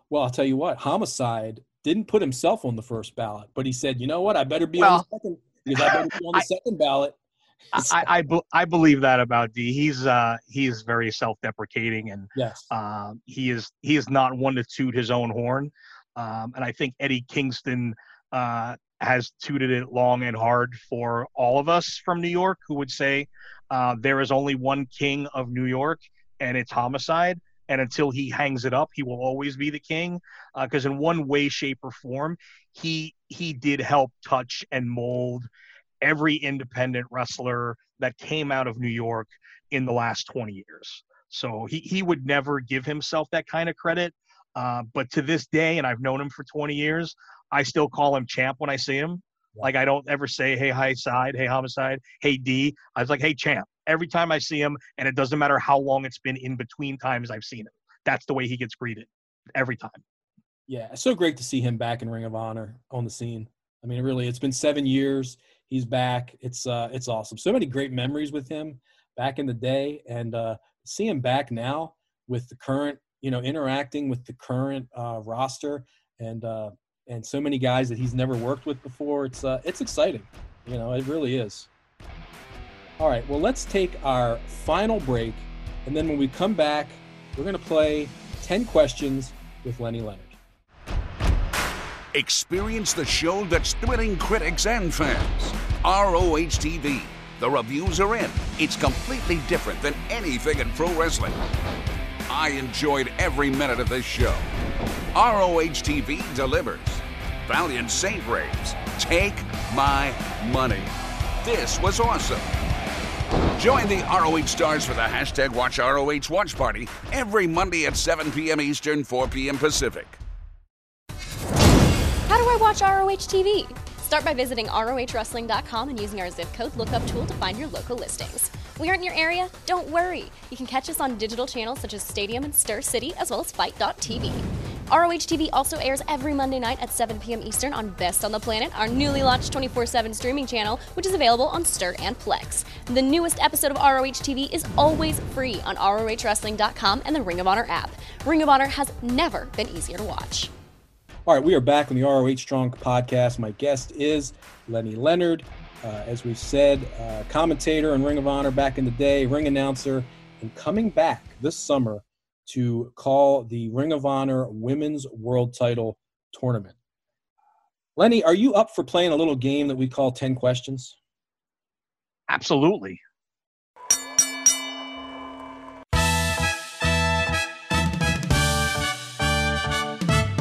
Well, I'll tell you what. Homicide didn't put himself on the first ballot, but he said, "You know what? I better be well, on the second because I better be on the I, second ballot." I, I, I believe that about D. He's uh he is very self-deprecating and yes, uh, he is he is not one to toot his own horn. Um, and I think Eddie Kingston uh, has tooted it long and hard for all of us from New York who would say uh, there is only one king of New York and it's homicide. And until he hangs it up, he will always be the king. Because uh, in one way, shape, or form, he he did help touch and mold every independent wrestler that came out of New York in the last 20 years. So he, he would never give himself that kind of credit. Uh, but to this day, and I've known him for 20 years, I still call him champ when I see him. Like I don't ever say, hey, high side, hey, homicide, hey, D. I was like, hey, champ. Every time I see him, and it doesn't matter how long it's been in between times I've seen him. That's the way he gets greeted every time. Yeah, it's so great to see him back in Ring of Honor on the scene. I mean, really, it's been seven years he's back. It's uh, it's awesome. So many great memories with him back in the day, and uh, see him back now with the current, you know, interacting with the current uh, roster and uh, and so many guys that he's never worked with before. It's uh, it's exciting. You know, it really is. All right, well, let's take our final break, and then when we come back, we're going to play ten questions with Lenny Leonard. Experience the show that's thrilling critics and fans. ROH TV. The reviews are in. It's completely different than anything in pro wrestling. I enjoyed every minute of this show. ROH TV delivers. Valiant Saint raves. Take my money. This was awesome. Join the ROH stars for the hashtag Watch ROH Watch Party every Monday at 7 p.m. Eastern, 4 p.m. Pacific. How do I watch ROH TV? Start by visiting ROHWrestling.com and using our zip code lookup tool to find your local listings. We aren't in your area? Don't worry. You can catch us on digital channels such as Stadium and Stirr City, as well as FITE.tv. ROH TV also airs every Monday night at 7 p.m. Eastern on Best on the Planet, our newly launched 24 7 streaming channel, which is available on Stirr and Plex. The newest episode of ROH TV is always free on ROHWrestling.com and the Ring of Honor app. Ring of Honor has never been easier to watch. All right, we are back on the ROH Strong podcast. My guest is Lenny Leonard. Uh, as we've said, uh, commentator and Ring of Honor back in the day, ring announcer, and coming back this summer to call the Ring of Honor Women's World Title Tournament. Lenny, are you up for playing a little game that we call 10 Questions? Absolutely.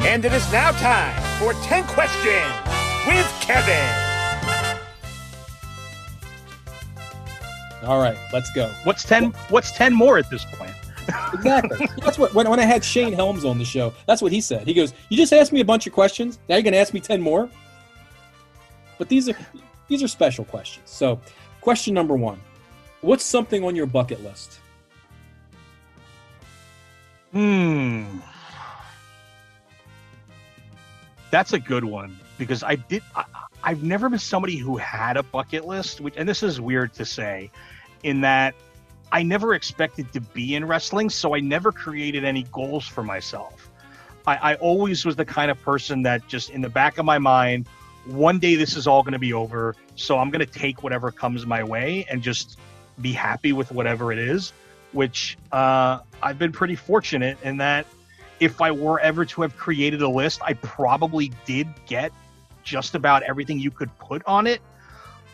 And it is now time for 10 questions with Kevin. All right, let's go. What's 10 what's 10 more at this point? exactly. That's what when, when I had Shane Helms on the show, that's what he said. He goes, "You just asked me a bunch of questions. Now you're going to ask me 10 more?" But these are these are special questions. So, Question number one What's something on your bucket list? Hmm. That's a good one because I did. I, I've never been somebody who had a bucket list, which, and this is weird to say, in that I never expected to be in wrestling, so I never created any goals for myself. I, I always was the kind of person that just in the back of my mind, one day this is all going to be over, so I'm going to take whatever comes my way and just be happy with whatever it is. Which uh, I've been pretty fortunate in that if I were ever to have created a list, I probably did get just about everything you could put on it,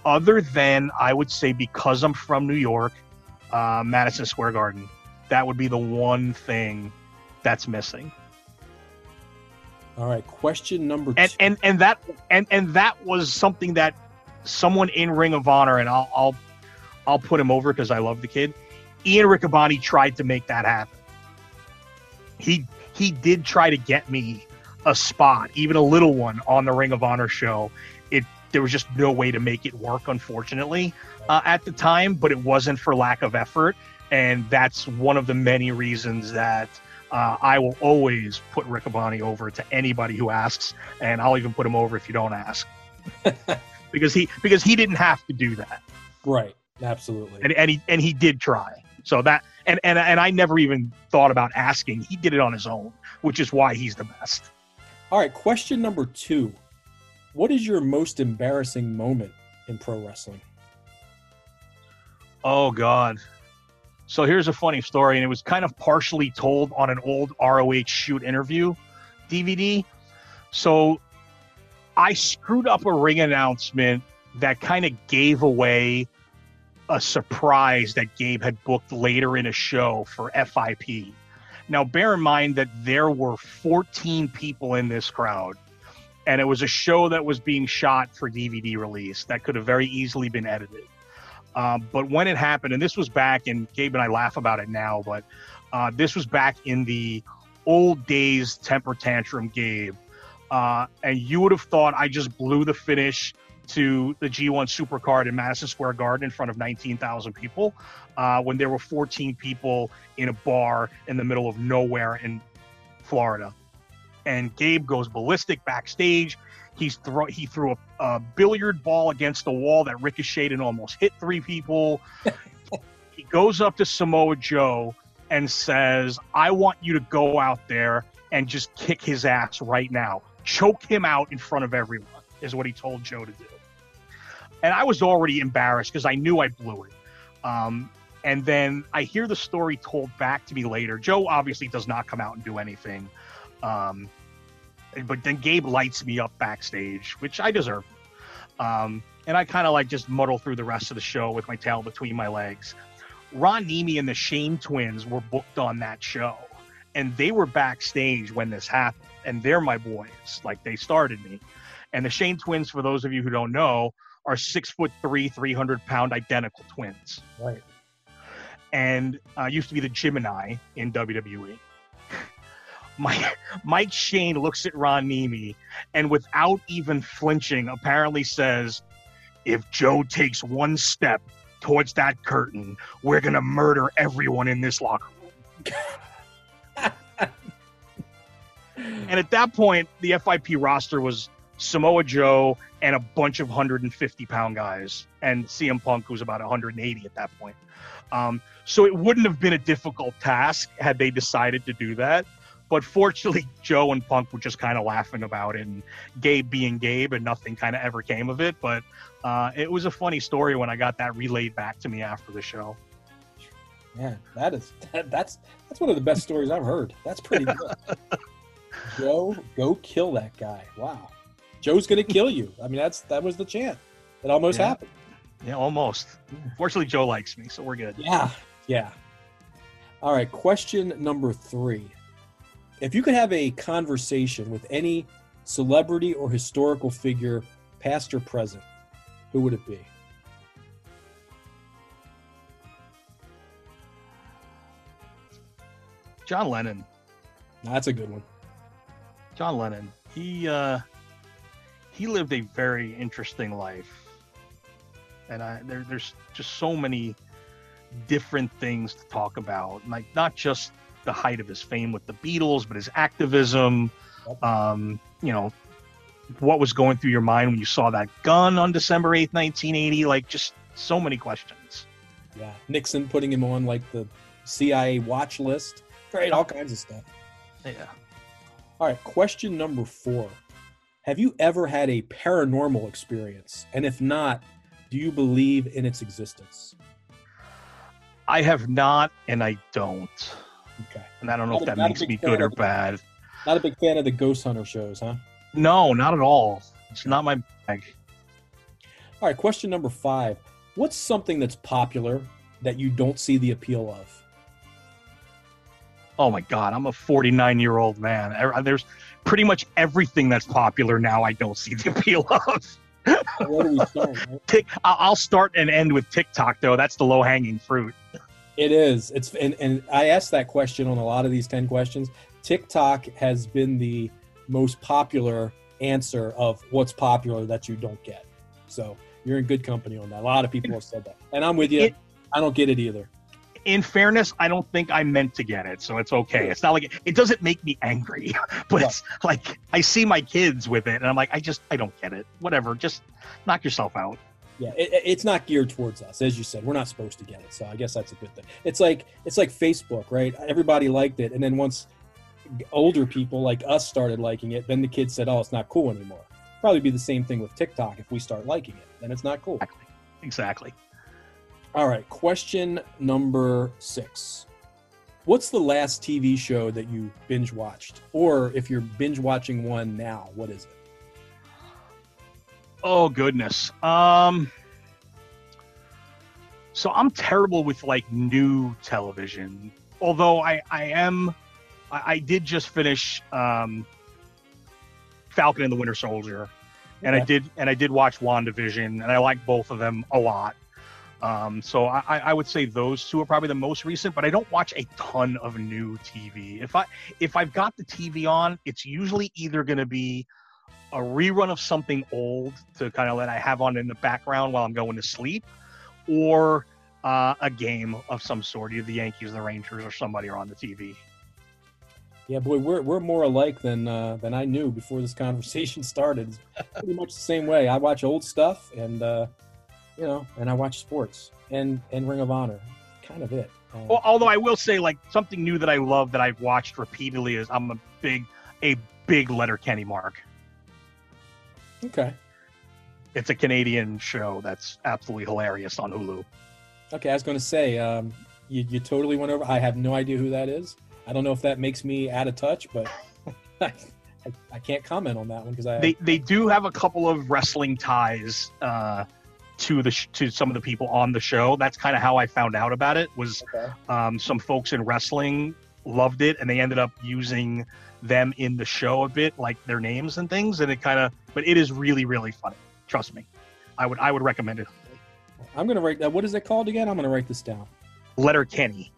other than I would say because I'm from New York, uh, Madison Square Garden. That would be the one thing that's missing. All right, question number and and and that and and that was something that someone in Ring of Honor, and I'll I'll I'll put him over because I love the kid. Ian Riccaboni tried to make that happen. He he did try to get me a spot, even a little one, on the Ring of Honor show. There was just no way to make it work, unfortunately, uh, at the time. But it wasn't for lack of effort, and that's one of the many reasons that uh, I will always put Riccaboni over to anybody who asks, and I'll even put him over if you don't ask, because he because he didn't have to do that, right? Absolutely. and and he and he did try. So that and and and I never even thought about asking. He did it on his own, which is why he's the best. All right, question number two. What is your most embarrassing moment in pro wrestling? Oh God. So here's a funny story, and it was kind of partially told on an old ROH shoot interview DVD. So I screwed up a ring announcement that kind of gave away a surprise that Gabe had booked later in a show for FIP. Now, bear in mind that there were 14 people in this crowd, and it was a show that was being shot for DVD release that could have very easily been edited. Um, but when it happened, and this was back, and Gabe and I laugh about it now, but uh, this was back in the old days temper tantrum Gabe. Uh, and you would have thought I just blew the finish to the G1 Supercard in Madison Square Garden in front of 19,000 people uh, when there were 14 people in a bar in the middle of nowhere in Florida. And Gabe goes ballistic backstage. He's throw he threw a, a billiard ball against the wall that ricocheted and almost hit three people. he goes up to Samoa Joe and says, "I want you to go out there and just kick his ass right now. Choke him out in front of everyone." Is what he told Joe to do. And I was already embarrassed because I knew I blew it. Um, and then I hear the story told back to me later. Joe obviously does not come out and do anything. Um, but then Gabe lights me up backstage, which I deserve. Um, and I kind of like just muddle through the rest of the show with my tail between my legs. Ron Niemi and the Shane twins were booked on that show, and they were backstage when this happened. And they're my boys, like they started me. And the Shane twins, for those of you who don't know, are six foot three, 300 pound identical twins. Right. And uh, used to be the Gymini in WWE. Mike, Mike Shane looks at Ron Niemi and without even flinching, apparently says, If Joe takes one step towards that curtain, we're going to murder everyone in this locker room. and at that point, the FIP roster was Samoa Joe and a bunch of 150 pound guys, and CM Punk was about 180 at that point. Um, so it wouldn't have been a difficult task had they decided to do that. But fortunately, Joe and Punk were just kind of laughing about it, and Gabe being Gabe, and nothing kind of ever came of it. But uh, it was a funny story when I got that relayed back to me after the show. Man, that is that, that's that's one of the best stories I've heard. That's pretty good. Joe, go kill that guy. Wow. Joe's gonna kill you. I mean, that's that was the chant. It almost Yeah. happened. Yeah, almost. Fortunately, Joe likes me, so we're good. Yeah, yeah. All right, question number three. If you could have a conversation with any celebrity or historical figure, past or present, who would it be? John Lennon. That's a good one. John Lennon. He uh, he lived a very interesting life, and I, there, there's just so many different things to talk about. Like not just the height of his fame with the Beatles, but his activism. Um, you know, what was going through your mind when you saw that gun on December 8th, 1980? Like just so many questions. Yeah, Nixon putting him on like the CIA watch list. Right, all kinds of stuff. Yeah. All right, question number four. Have you ever had a paranormal experience? And if not, do you believe in its existence? I have not, and I don't. Okay. And I don't know Not if that a makes me good or of- bad. Not a big fan of the ghost hunter shows, huh? No, not at all. It's not my bag. All right, question number five. What's something that's popular that you don't see the appeal of? Oh my God, I'm a 49 year old man. Er- There's pretty much everything that's popular now. I don't see the appeal of. Where do we start? right? Tick, I'll start and end with TikTok though. That's the low hanging fruit. It is. It's and, and I asked that question on a lot of these 10 questions. TikTok has been the most popular answer of what's popular that you don't get. So you're in good company on that. A lot of people have said that. And I'm with you. It- I don't get it either. In fairness, I don't think I meant to get it, so it's okay. It's not like it, it doesn't make me angry, but it's like I see my kids with it, and I'm like, I just I don't get it. Whatever, just knock yourself out. Yeah, it, it- it's not geared towards us, as you said. We're not supposed to get it, so I guess that's a good thing. It's like it's like Facebook, right? Everybody liked it, and then once older people like us started liking it, then the kids said, "Oh, it's not cool anymore." Probably be the same thing with TikTok. If we start liking it, then it's not cool. Exactly. Exactly. All right, question number six. What's the last TV show that you binge watched, or if you're binge watching one now, what is it? Oh goodness. Um so I'm terrible with like new television. Although I I am I, I did just finish um Falcon and the Winter Soldier. And I did and I did watch WandaVision and I like both of them a lot. Um, so I, I I would say those two are probably the most recent, but I don't watch a ton of new TV. If I if I've got the TV on, it's usually either going to be a rerun of something old to kind of let I have on in the background while I'm going to sleep, or uh, a game of some sort. Either the Yankees, the Rangers, or somebody are on the TV. Yeah, boy, we're we're more alike than uh, than I knew before this conversation started. It's pretty much the same way. I watch old stuff, and uh, you know, and I watch sports and and Ring of Honor. Kind of it. Uh, Well, although I will say, like something new that I love that I've watched repeatedly is I'm a big a big Letterkenny mark. Okay, It's a Canadian show that's absolutely hilarious on Hulu. okay. I was going to say, um, you you totally went over. I have no idea who that is. I don't know if that makes me out of touch, but I, I can't comment on that one because I They they do have a couple of wrestling ties uh, to the sh- to some of the people on the show. That's kind of how I found out about it. Was Okay. um, some folks in wrestling loved it, and they ended up using them in the show a bit, like their names and things. And it kind of, but it is really really funny. Trust me, I would I would recommend it. I'm going to write that. What is it called again? I'm going to write this down. Letterkenny.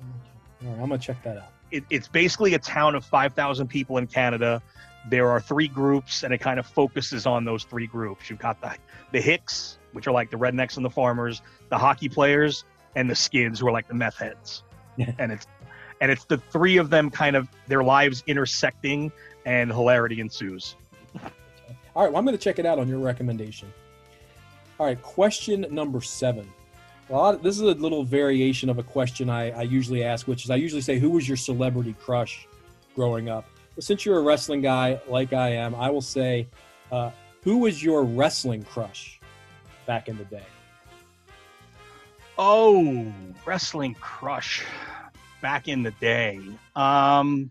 All right, I'm going to check that out. it, it's basically a town of 5,000 people in Canada. There are three groups, and it kind of focuses on those three groups. You've got the the Hicks, which are like the rednecks and the farmers, the hockey players, and the Skids, who are like the meth heads. and it's and it's the three of them kind of their lives intersecting, and hilarity ensues. All right, well, I'm going to check it out on your recommendation. All right, question number seven. Well, this is a little variation of a question I, I usually ask, which is I usually say, Who was your celebrity crush growing up? But since you're a wrestling guy like I am, I will say, uh, Who was your wrestling crush back in the day? Oh, wrestling crush back in the day. Um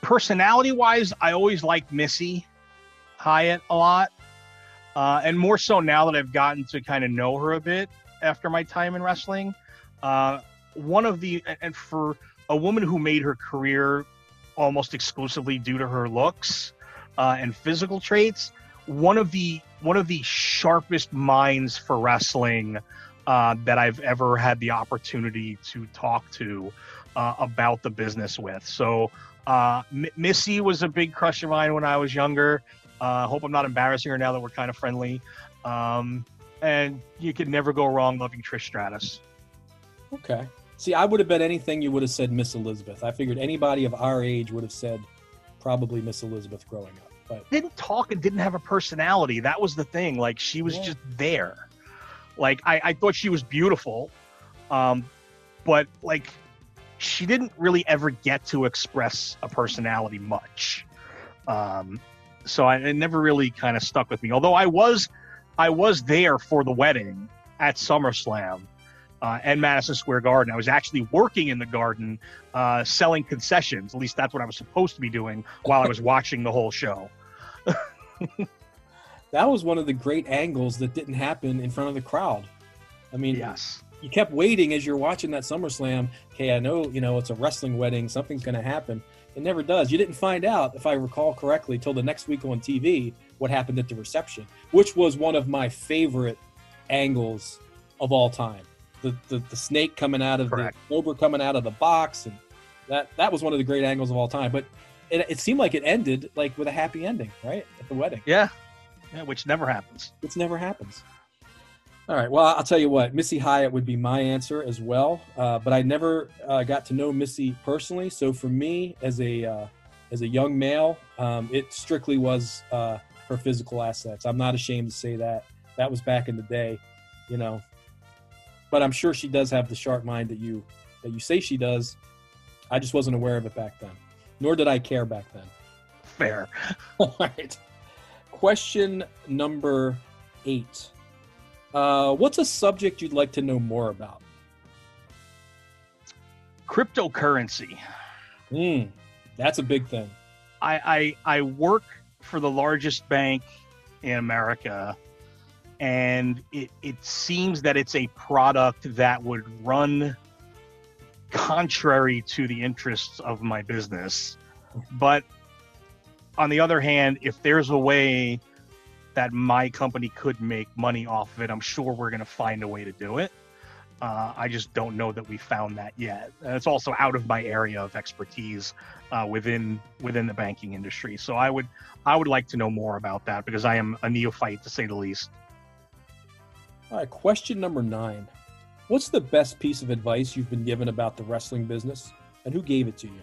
personality wise, I always liked Missy Hyatt a lot. Uh, and more so now that I've gotten to kind of know her a bit after my time in wrestling. Uh, one of the, and- for a woman who made her career almost exclusively due to her looks uh, and physical traits, one of the one of the sharpest minds for wrestling uh, that I've ever had the opportunity to talk to uh, about the business with. So Uh, M- Missy was a big crush of mine when I was younger. Uh, hope I'm not embarrassing her now that we're kind of friendly. Um, and you could never go wrong loving Trish Stratus. Okay. See, I would have bet anything you would have said Miss Elizabeth. I figured anybody of our age would have said probably Miss Elizabeth growing up. But Didn't talk and didn't have a personality. That was the thing. Like she was Yeah. just there. Like I, I thought she was beautiful, um, but like she didn't really ever get to express a personality much. Um, so I, it never really kind of stuck with me. Although I was, I was there for the wedding at SummerSlam uh, and Madison Square Garden. I was actually working in the garden, uh, selling concessions. At least that's what I was supposed to be doing while I was watching the whole show. that was one of the great angles that didn't happen in front of the crowd. I mean, Yes. you kept waiting as you're watching that SummerSlam. Okay, I know, you know, it's a wrestling wedding. Something's going to happen. It never does. You didn't find out, if I recall correctly, till the next week on TV what happened at the reception, which was one of my favorite angles of all time. The the, the snake coming out of Correct. the cobra coming out of the box, and that that was one of the great angles of all time. But it, it seemed like it ended like with a happy ending, right at the wedding. Yeah. Yeah, which never happens. It never happens. All right. Well, I'll tell you what. Missy Hyatt would be my answer as well. Uh, but I never uh, got to know Missy personally. So for me, as a uh, as a young male, um, it strictly was uh, her physical assets. I'm not ashamed to say that. That was back in the day, you know. But I'm sure she does have the sharp mind that you that you say she does. I just wasn't aware of it back then, nor did I care back then. Fair. All right. Question number eight. Uh, what's a subject you'd like to know more about? Cryptocurrency. Hmm, that's a big thing. I, I I work for the largest bank in America, and it it seems that it's a product that would run contrary to the interests of my business. But on the other hand, if there's a way that my company could make money off of it, I'm sure we're going to find a way to do it. Uh, I just don't know that we found that yet. And it's also out of my area of expertise uh, within within the banking industry. So I would I would like to know more about that because I am a neophyte to say the least. All right, question number nine. What's the best piece of advice you've been given about the wrestling business, and who gave it to you?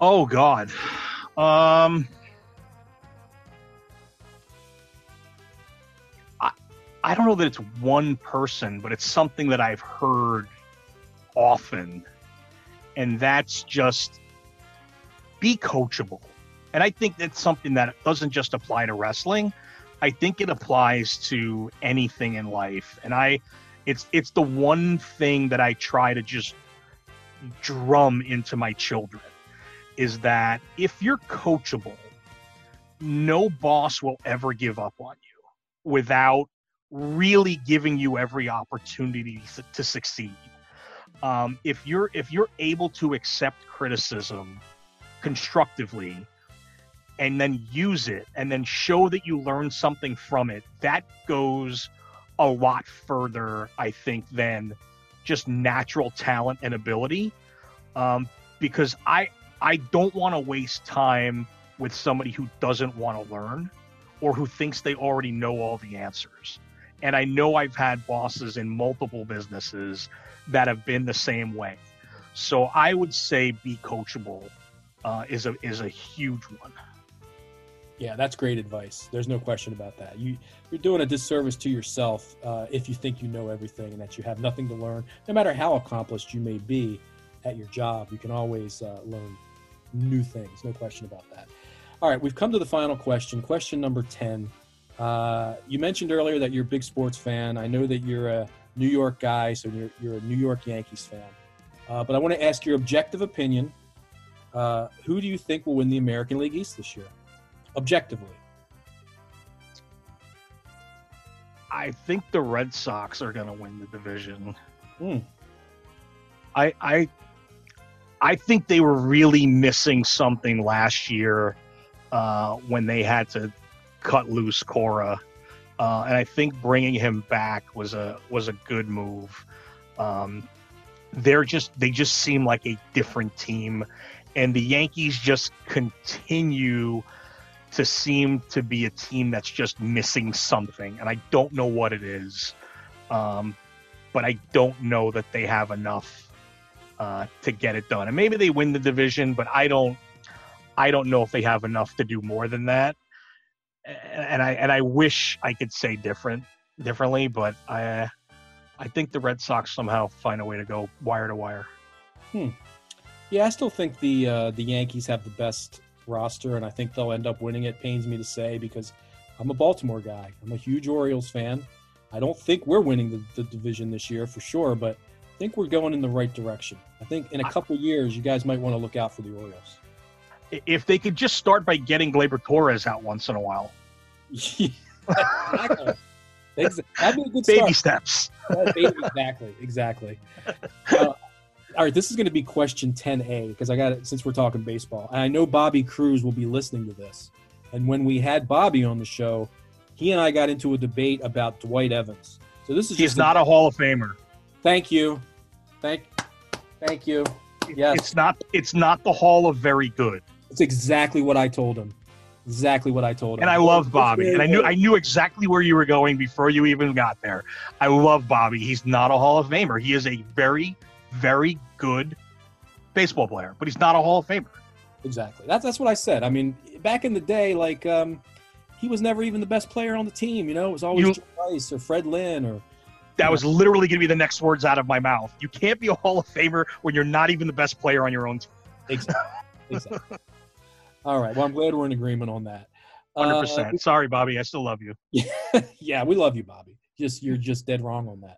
Oh God, um, I I don't know that it's one person, but it's something that I've heard often, and that's just be coachable. And I think that's something that doesn't just apply to wrestling. I think it applies to anything in life. And I it's it's the one thing that I try to just drum into my children is that if you're coachable, no boss will ever give up on you without really giving you every opportunity to, succeed. Um, if you're if you're able to accept criticism constructively and then use it and then show that you learn something from it, that goes a lot further, I think, than just natural talent and ability. Um, because I I don't want to waste time with somebody who doesn't want to learn or who thinks they already know all the answers. And I know I've had bosses in multiple businesses that have been the same way. So I would say be coachable uh, is a is a huge one. Yeah, that's great advice. There's no question about that. You you're doing a disservice to yourself uh, if you think you know everything and that you have nothing to learn. No matter how accomplished you may be at your job, you can always uh, learn new things. No question about that. All right, we've come to the final question. Question number ten. Uh, you mentioned earlier that you're a big sports fan. I know that you're a New York guy, so you're you're a New York Yankees fan. Uh, but I want to ask your objective opinion. Uh, who do you think will win the American League East this year? Objectively. I think the Red Sox are going to win the division. Hmm. I I I think they were really missing something last year uh, when they had to cut loose Cora, uh, and I think bringing him back was a was a good move. Um, they're just they just seem like a different team, and the Yankees just continue to seem to be a team that's just missing something, and I don't know what it is. Um, but I don't know that they have enough uh, to get it done. And maybe they win the division, but I don't. I don't know if they have enough to do more than that. And I and I wish I could say different differently, but I I think the Red Sox somehow find a way to go wire to wire. Hmm. Yeah, I still think the uh, the Yankees have the best roster, and I think they'll end up winning. It pains me to say because I'm a Baltimore guy. I'm a huge Orioles fan. I don't think we're winning the, the division this year for sure, but I think we're going in the right direction. I think in a couple years, you guys might want to look out for the Orioles. If they could just start by getting Gleyber Torres out once in a while. exactly. That'd be a good Baby start. steps. exactly, exactly. Uh, all right, this is going to be question 10A because I got it since we're talking baseball. And I know Bobby Cruise will be listening to this. And when we had Bobby on the show, he and I got into a debate about Dwight Evans. So this is He's just not a Hall of Famer. Thank you. Thank thank you. Yes. It's not it's not the Hall of very good. It's exactly what I told him. Exactly what I told him. And I love Bobby. And I knew I knew exactly where you were going before you even got there. I love Bobby. He's not a Hall of Famer. He is a very, very good baseball player, but he's not a Hall of Famer. Exactly. That's that's what I said. I mean, back in the day, like um, he was never even the best player on the team. You know, it was always You- Jim Rice or Fred Lynn or That was literally going to be the next words out of my mouth. You can't be a Hall of Famer when you're not even the best player on your own team. exactly. exactly. All right. Well, I'm glad we're in agreement on that. Hundred Uh, percent. Sorry, Bobby. I still love you. yeah, we love you, Bobby. Just you're just dead wrong on that.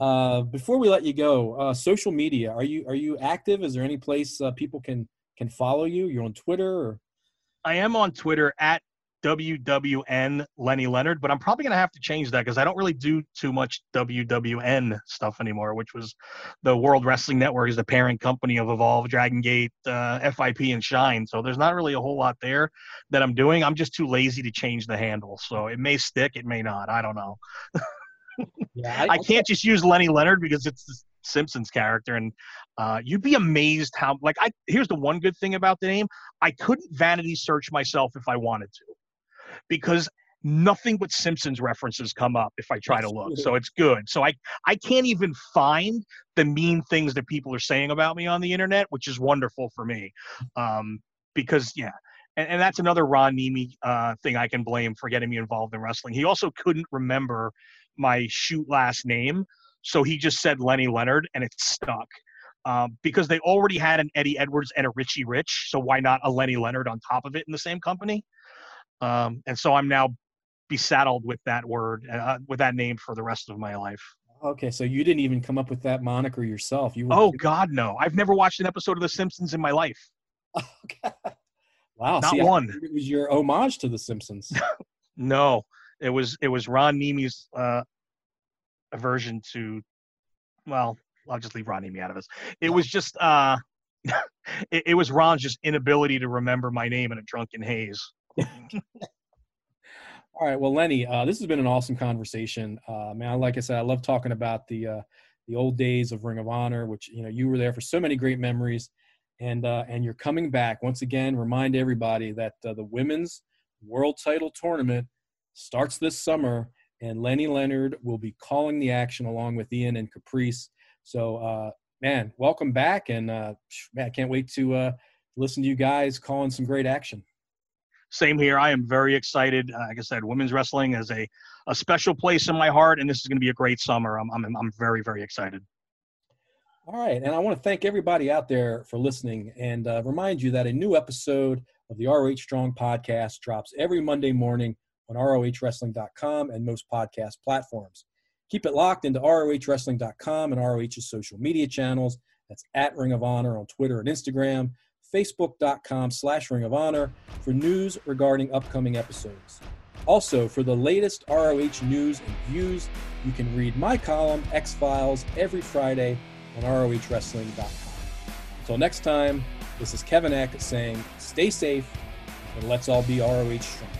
Uh, before we let you go, uh, social media are you are you active? Is there any place uh, people can can follow you? You're on Twitter or I am on Twitter at WWN Lenny Leonard, but I'm probably going to have to change that because I don't really do too much WWN stuff anymore, which was the World Wrestling Network is the parent company of Evolve, Dragon Gate, uh, FIP, and Shine. So there's not really a whole lot there that I'm doing. I'm just too lazy to change the handle. So it may stick, it may not. I don't know. yeah, I can't just use Lenny Leonard because it's the Simpsons character, and uh, you'd be amazed how. Like, I here's the one good thing about the name: I couldn't vanity search myself if I wanted to, because nothing but Simpsons references come up if I try to look. So it's good. So I I can't even find the mean things that people are saying about me on the internet, which is wonderful for me, um, because yeah. And, and that's another Ron Niemi uh, thing I can blame for getting me involved in wrestling. He also couldn't remember my shoot last name. So he just said Lenny Leonard and it stuck. Um, because they already had an Eddie Edwards and a Richie Rich. So why not a Lenny Leonard on top of it in the same company? Um, and so I'm now besaddled with that word, uh, with that name for the rest of my life. Okay, so you didn't even come up with that moniker yourself. You were Oh, God, no. I've never watched an episode of The Simpsons in my life. wow, not see, one. It was your homage to The Simpsons. No, it was it was Ron Niemi's uh, aversion to. Well, I'll just leave Ron Niemi out of this. It was just uh, it, it was Ron's just inability to remember my name in a drunken haze. All right, well, Lenny, uh, this has been an awesome conversation. Uh, man, like I said, I love talking about the uh, the old days of Ring of Honor, which you know you were there for so many great memories, and uh, and you're coming back once again. Remind everybody that uh, the women's world title tournament starts this summer, and Lenny Leonard will be calling the action along with Ian and Caprice. So, uh, man, welcome back, and uh, man, I can't wait to uh, listen to you guys calling some great action. Same here. I am very excited. Uh, like I said, women's wrestling is a, a special place in my heart, and this is going to be a great summer. I'm, I'm, I'm very, very excited. All right. And I want to thank everybody out there for listening and uh, remind you that a new episode of the ROH Strong podcast drops every Monday morning on ROHWrestling.com and most podcast platforms. Keep it locked into ROHWrestling.com and ROH's social media channels. That's at Ring of Honor on Twitter and Instagram, Facebook.com slash Ring of Honor for news regarding upcoming episodes. Also, for the latest ROH news and views, you can read my column, X Files, every Friday on ROHWrestling.com. Until next time, this is Kevin Eck saying stay safe and let's all be ROH strong.